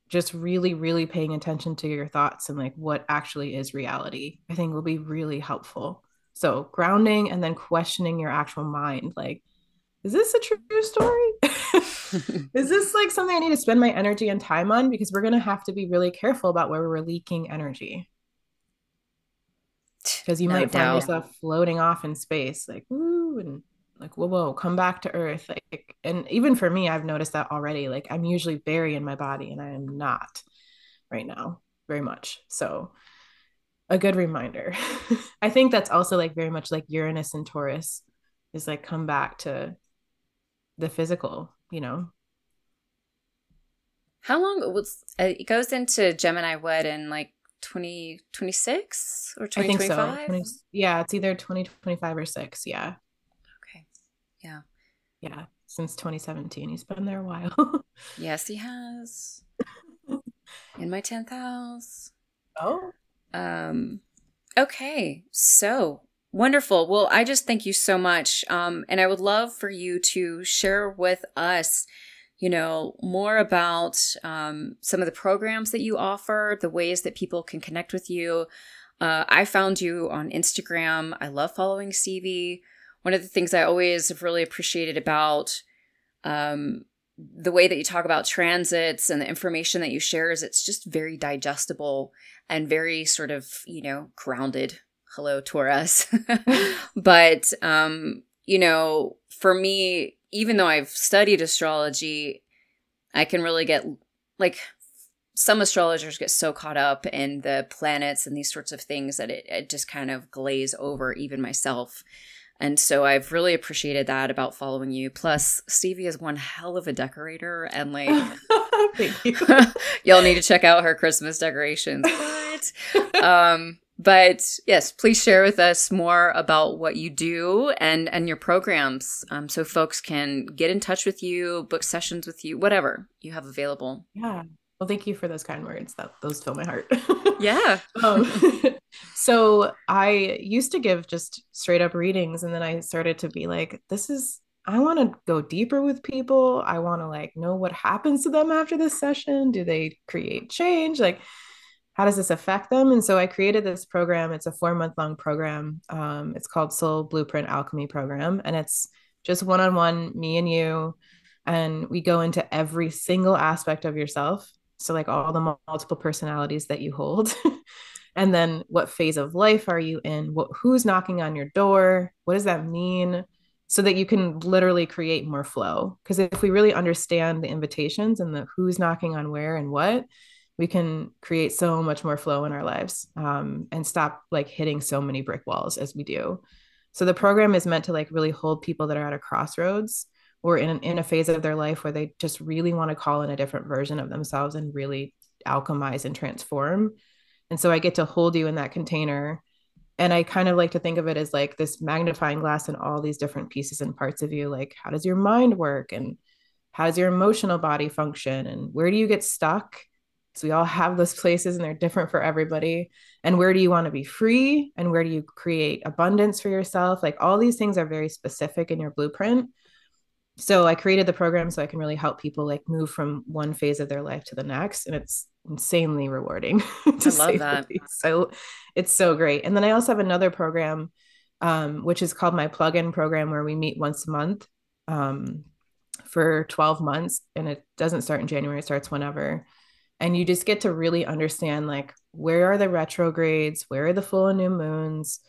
just really really paying attention to your thoughts and like what actually is reality i think will be really helpful. So grounding and then questioning your actual mind like is this a true story? Is this like something i need to spend my energy and time on? Because we're going to have to be really careful about where we're leaking energy. Because you no might doubt. find yourself floating off in space like woo and like whoa whoa come back to earth like and even for me i've noticed that already like i'm usually very in my body and i am not right now very much so a good reminder i think that's also like very much like uranus and taurus is like come back to the physical you know how long was uh, it goes into gemini what in like 2026 or 2025 so. yeah it's either 2025 or 6 yeah yeah. Yeah. Since 2017. He's been there a while. yes, he has. In my 10th house. Oh. Um okay. So wonderful. Well, I just thank you so much. Um and I would love for you to share with us you know, more about um, some of the programs that you offer, the ways that people can connect with you. Uh, I found you on Instagram. I love following Stevie one of the things I always have really appreciated about um, the way that you talk about transits and the information that you share is it's just very digestible and very sort of, you know, grounded. Hello, Taurus. but, um, you know, for me, even though I've studied astrology, I can really get like some astrologers get so caught up in the planets and these sorts of things that it, it just kind of glaze over even myself. And so I've really appreciated that about following you. Plus, Stevie is one hell of a decorator, and like, thank you. y'all need to check out her Christmas decorations. But, um, but yes, please share with us more about what you do and and your programs, um, so folks can get in touch with you, book sessions with you, whatever you have available. Yeah. Well, thank you for those kind words. That those fill my heart. yeah. um, so I used to give just straight up readings, and then I started to be like, this is. I want to go deeper with people. I want to like know what happens to them after this session. Do they create change? Like, how does this affect them? And so I created this program. It's a four month long program. Um, it's called Soul Blueprint Alchemy Program, and it's just one on one, me and you, and we go into every single aspect of yourself so, like all the multiple personalities that you hold. and then what phase of life are you in? What who's knocking on your door? What does that mean? So that you can literally create more flow. Because if we really understand the invitations and the who's knocking on where and what, we can create so much more flow in our lives um, and stop like hitting so many brick walls as we do. So the program is meant to like really hold people that are at a crossroads or in, in a phase of their life where they just really want to call in a different version of themselves and really alchemize and transform. And so I get to hold you in that container. And I kind of like to think of it as like this magnifying glass and all these different pieces and parts of you. Like, how does your mind work? And how does your emotional body function? And where do you get stuck? So we all have those places and they're different for everybody. And where do you want to be free? And where do you create abundance for yourself? Like all these things are very specific in your blueprint so I created the program so I can really help people like move from one phase of their life to the next. And it's insanely rewarding. to I love that. So it's so great. And then I also have another program, um, which is called my plug-in program where we meet once a month um, for 12 months. And it doesn't start in January, it starts whenever. And you just get to really understand like where are the retrogrades, where are the full and new moons,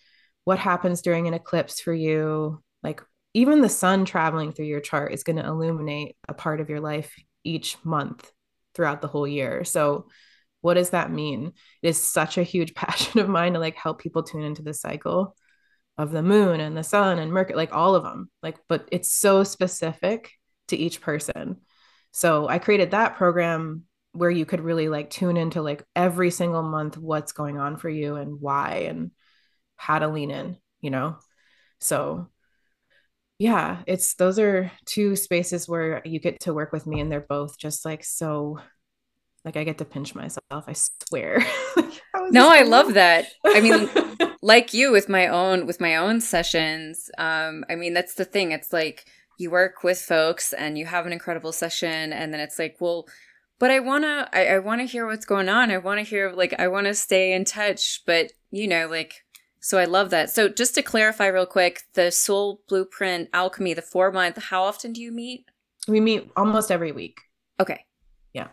what happens during an eclipse for you, like even the sun traveling through your chart is going to illuminate a part of your life each month throughout the whole year. So, what does that mean? It is such a huge passion of mine to like help people tune into the cycle of the moon and the sun and Mercury, like all of them. Like, but it's so specific to each person. So, I created that program where you could really like tune into like every single month what's going on for you and why and how to lean in, you know? So yeah, it's those are two spaces where you get to work with me and they're both just like so like I get to pinch myself, I swear. no, I love that. I mean, like you with my own with my own sessions, um, I mean that's the thing. It's like you work with folks and you have an incredible session and then it's like, well, but I wanna I, I wanna hear what's going on. I wanna hear like I wanna stay in touch, but you know, like so I love that. So just to clarify real quick, the Soul Blueprint Alchemy, the four month, how often do you meet? We meet almost every week. Okay. Yeah.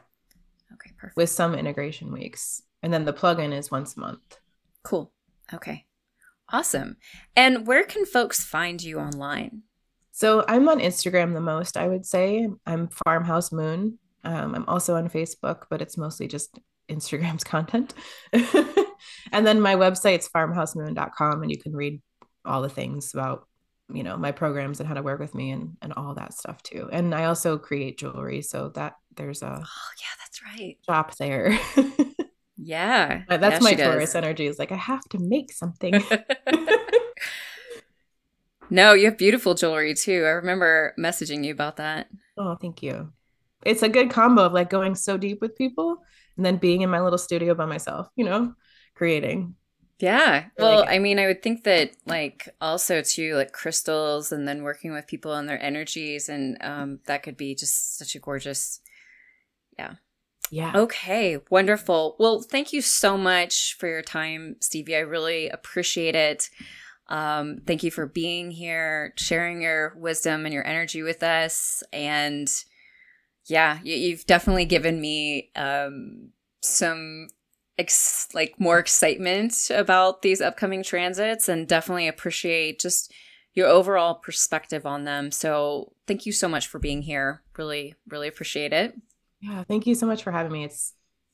Okay, perfect. With some integration weeks. And then the plugin is once a month. Cool. Okay. Awesome. And where can folks find you online? So I'm on Instagram the most, I would say. I'm Farmhouse Moon. Um, I'm also on Facebook, but it's mostly just Instagram's content. And then my website's farmhousemoon.com and you can read all the things about you know my programs and how to work with me and and all that stuff too. And i also create jewelry so that there's a oh yeah that's right. shop there. Yeah. That's yeah, my taurus energy is like i have to make something. No you have beautiful jewelry too. I remember messaging you about that. Oh thank you. It's a good combo of like going so deep with people and then being in my little studio by myself you know creating. Yeah. Well, I mean, I would think that like also too like crystals and then working with people and their energies and um that could be just such a gorgeous yeah. Yeah. Okay, wonderful. Well, thank you so much for your time, Stevie. I really appreciate it. Um, thank you for being here, sharing your wisdom and your energy with us. And yeah, you, have definitely given me um, some ex- like more excitement about these upcoming transits and definitely appreciate just your overall perspective on them. So thank you so much for being here. Really, really appreciate it. Yeah, thank you so much for having me. It's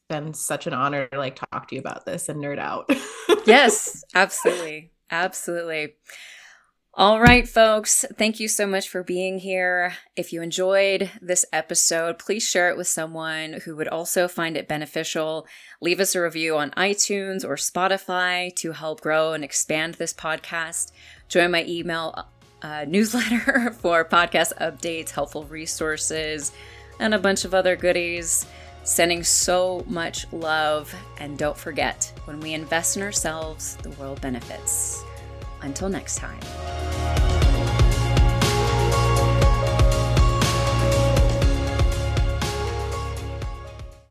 been such an honor to like talk to you about this and nerd out. yes, absolutely. Absolutely. All right, folks, thank you so much for being here. If you enjoyed this episode, please share it with someone who would also find it beneficial. Leave us a review on iTunes or Spotify to help grow and expand this podcast. Join my email uh, newsletter for podcast updates, helpful resources, and a bunch of other goodies. Sending so much love. And don't forget, when we invest in ourselves, the world benefits. Until next time.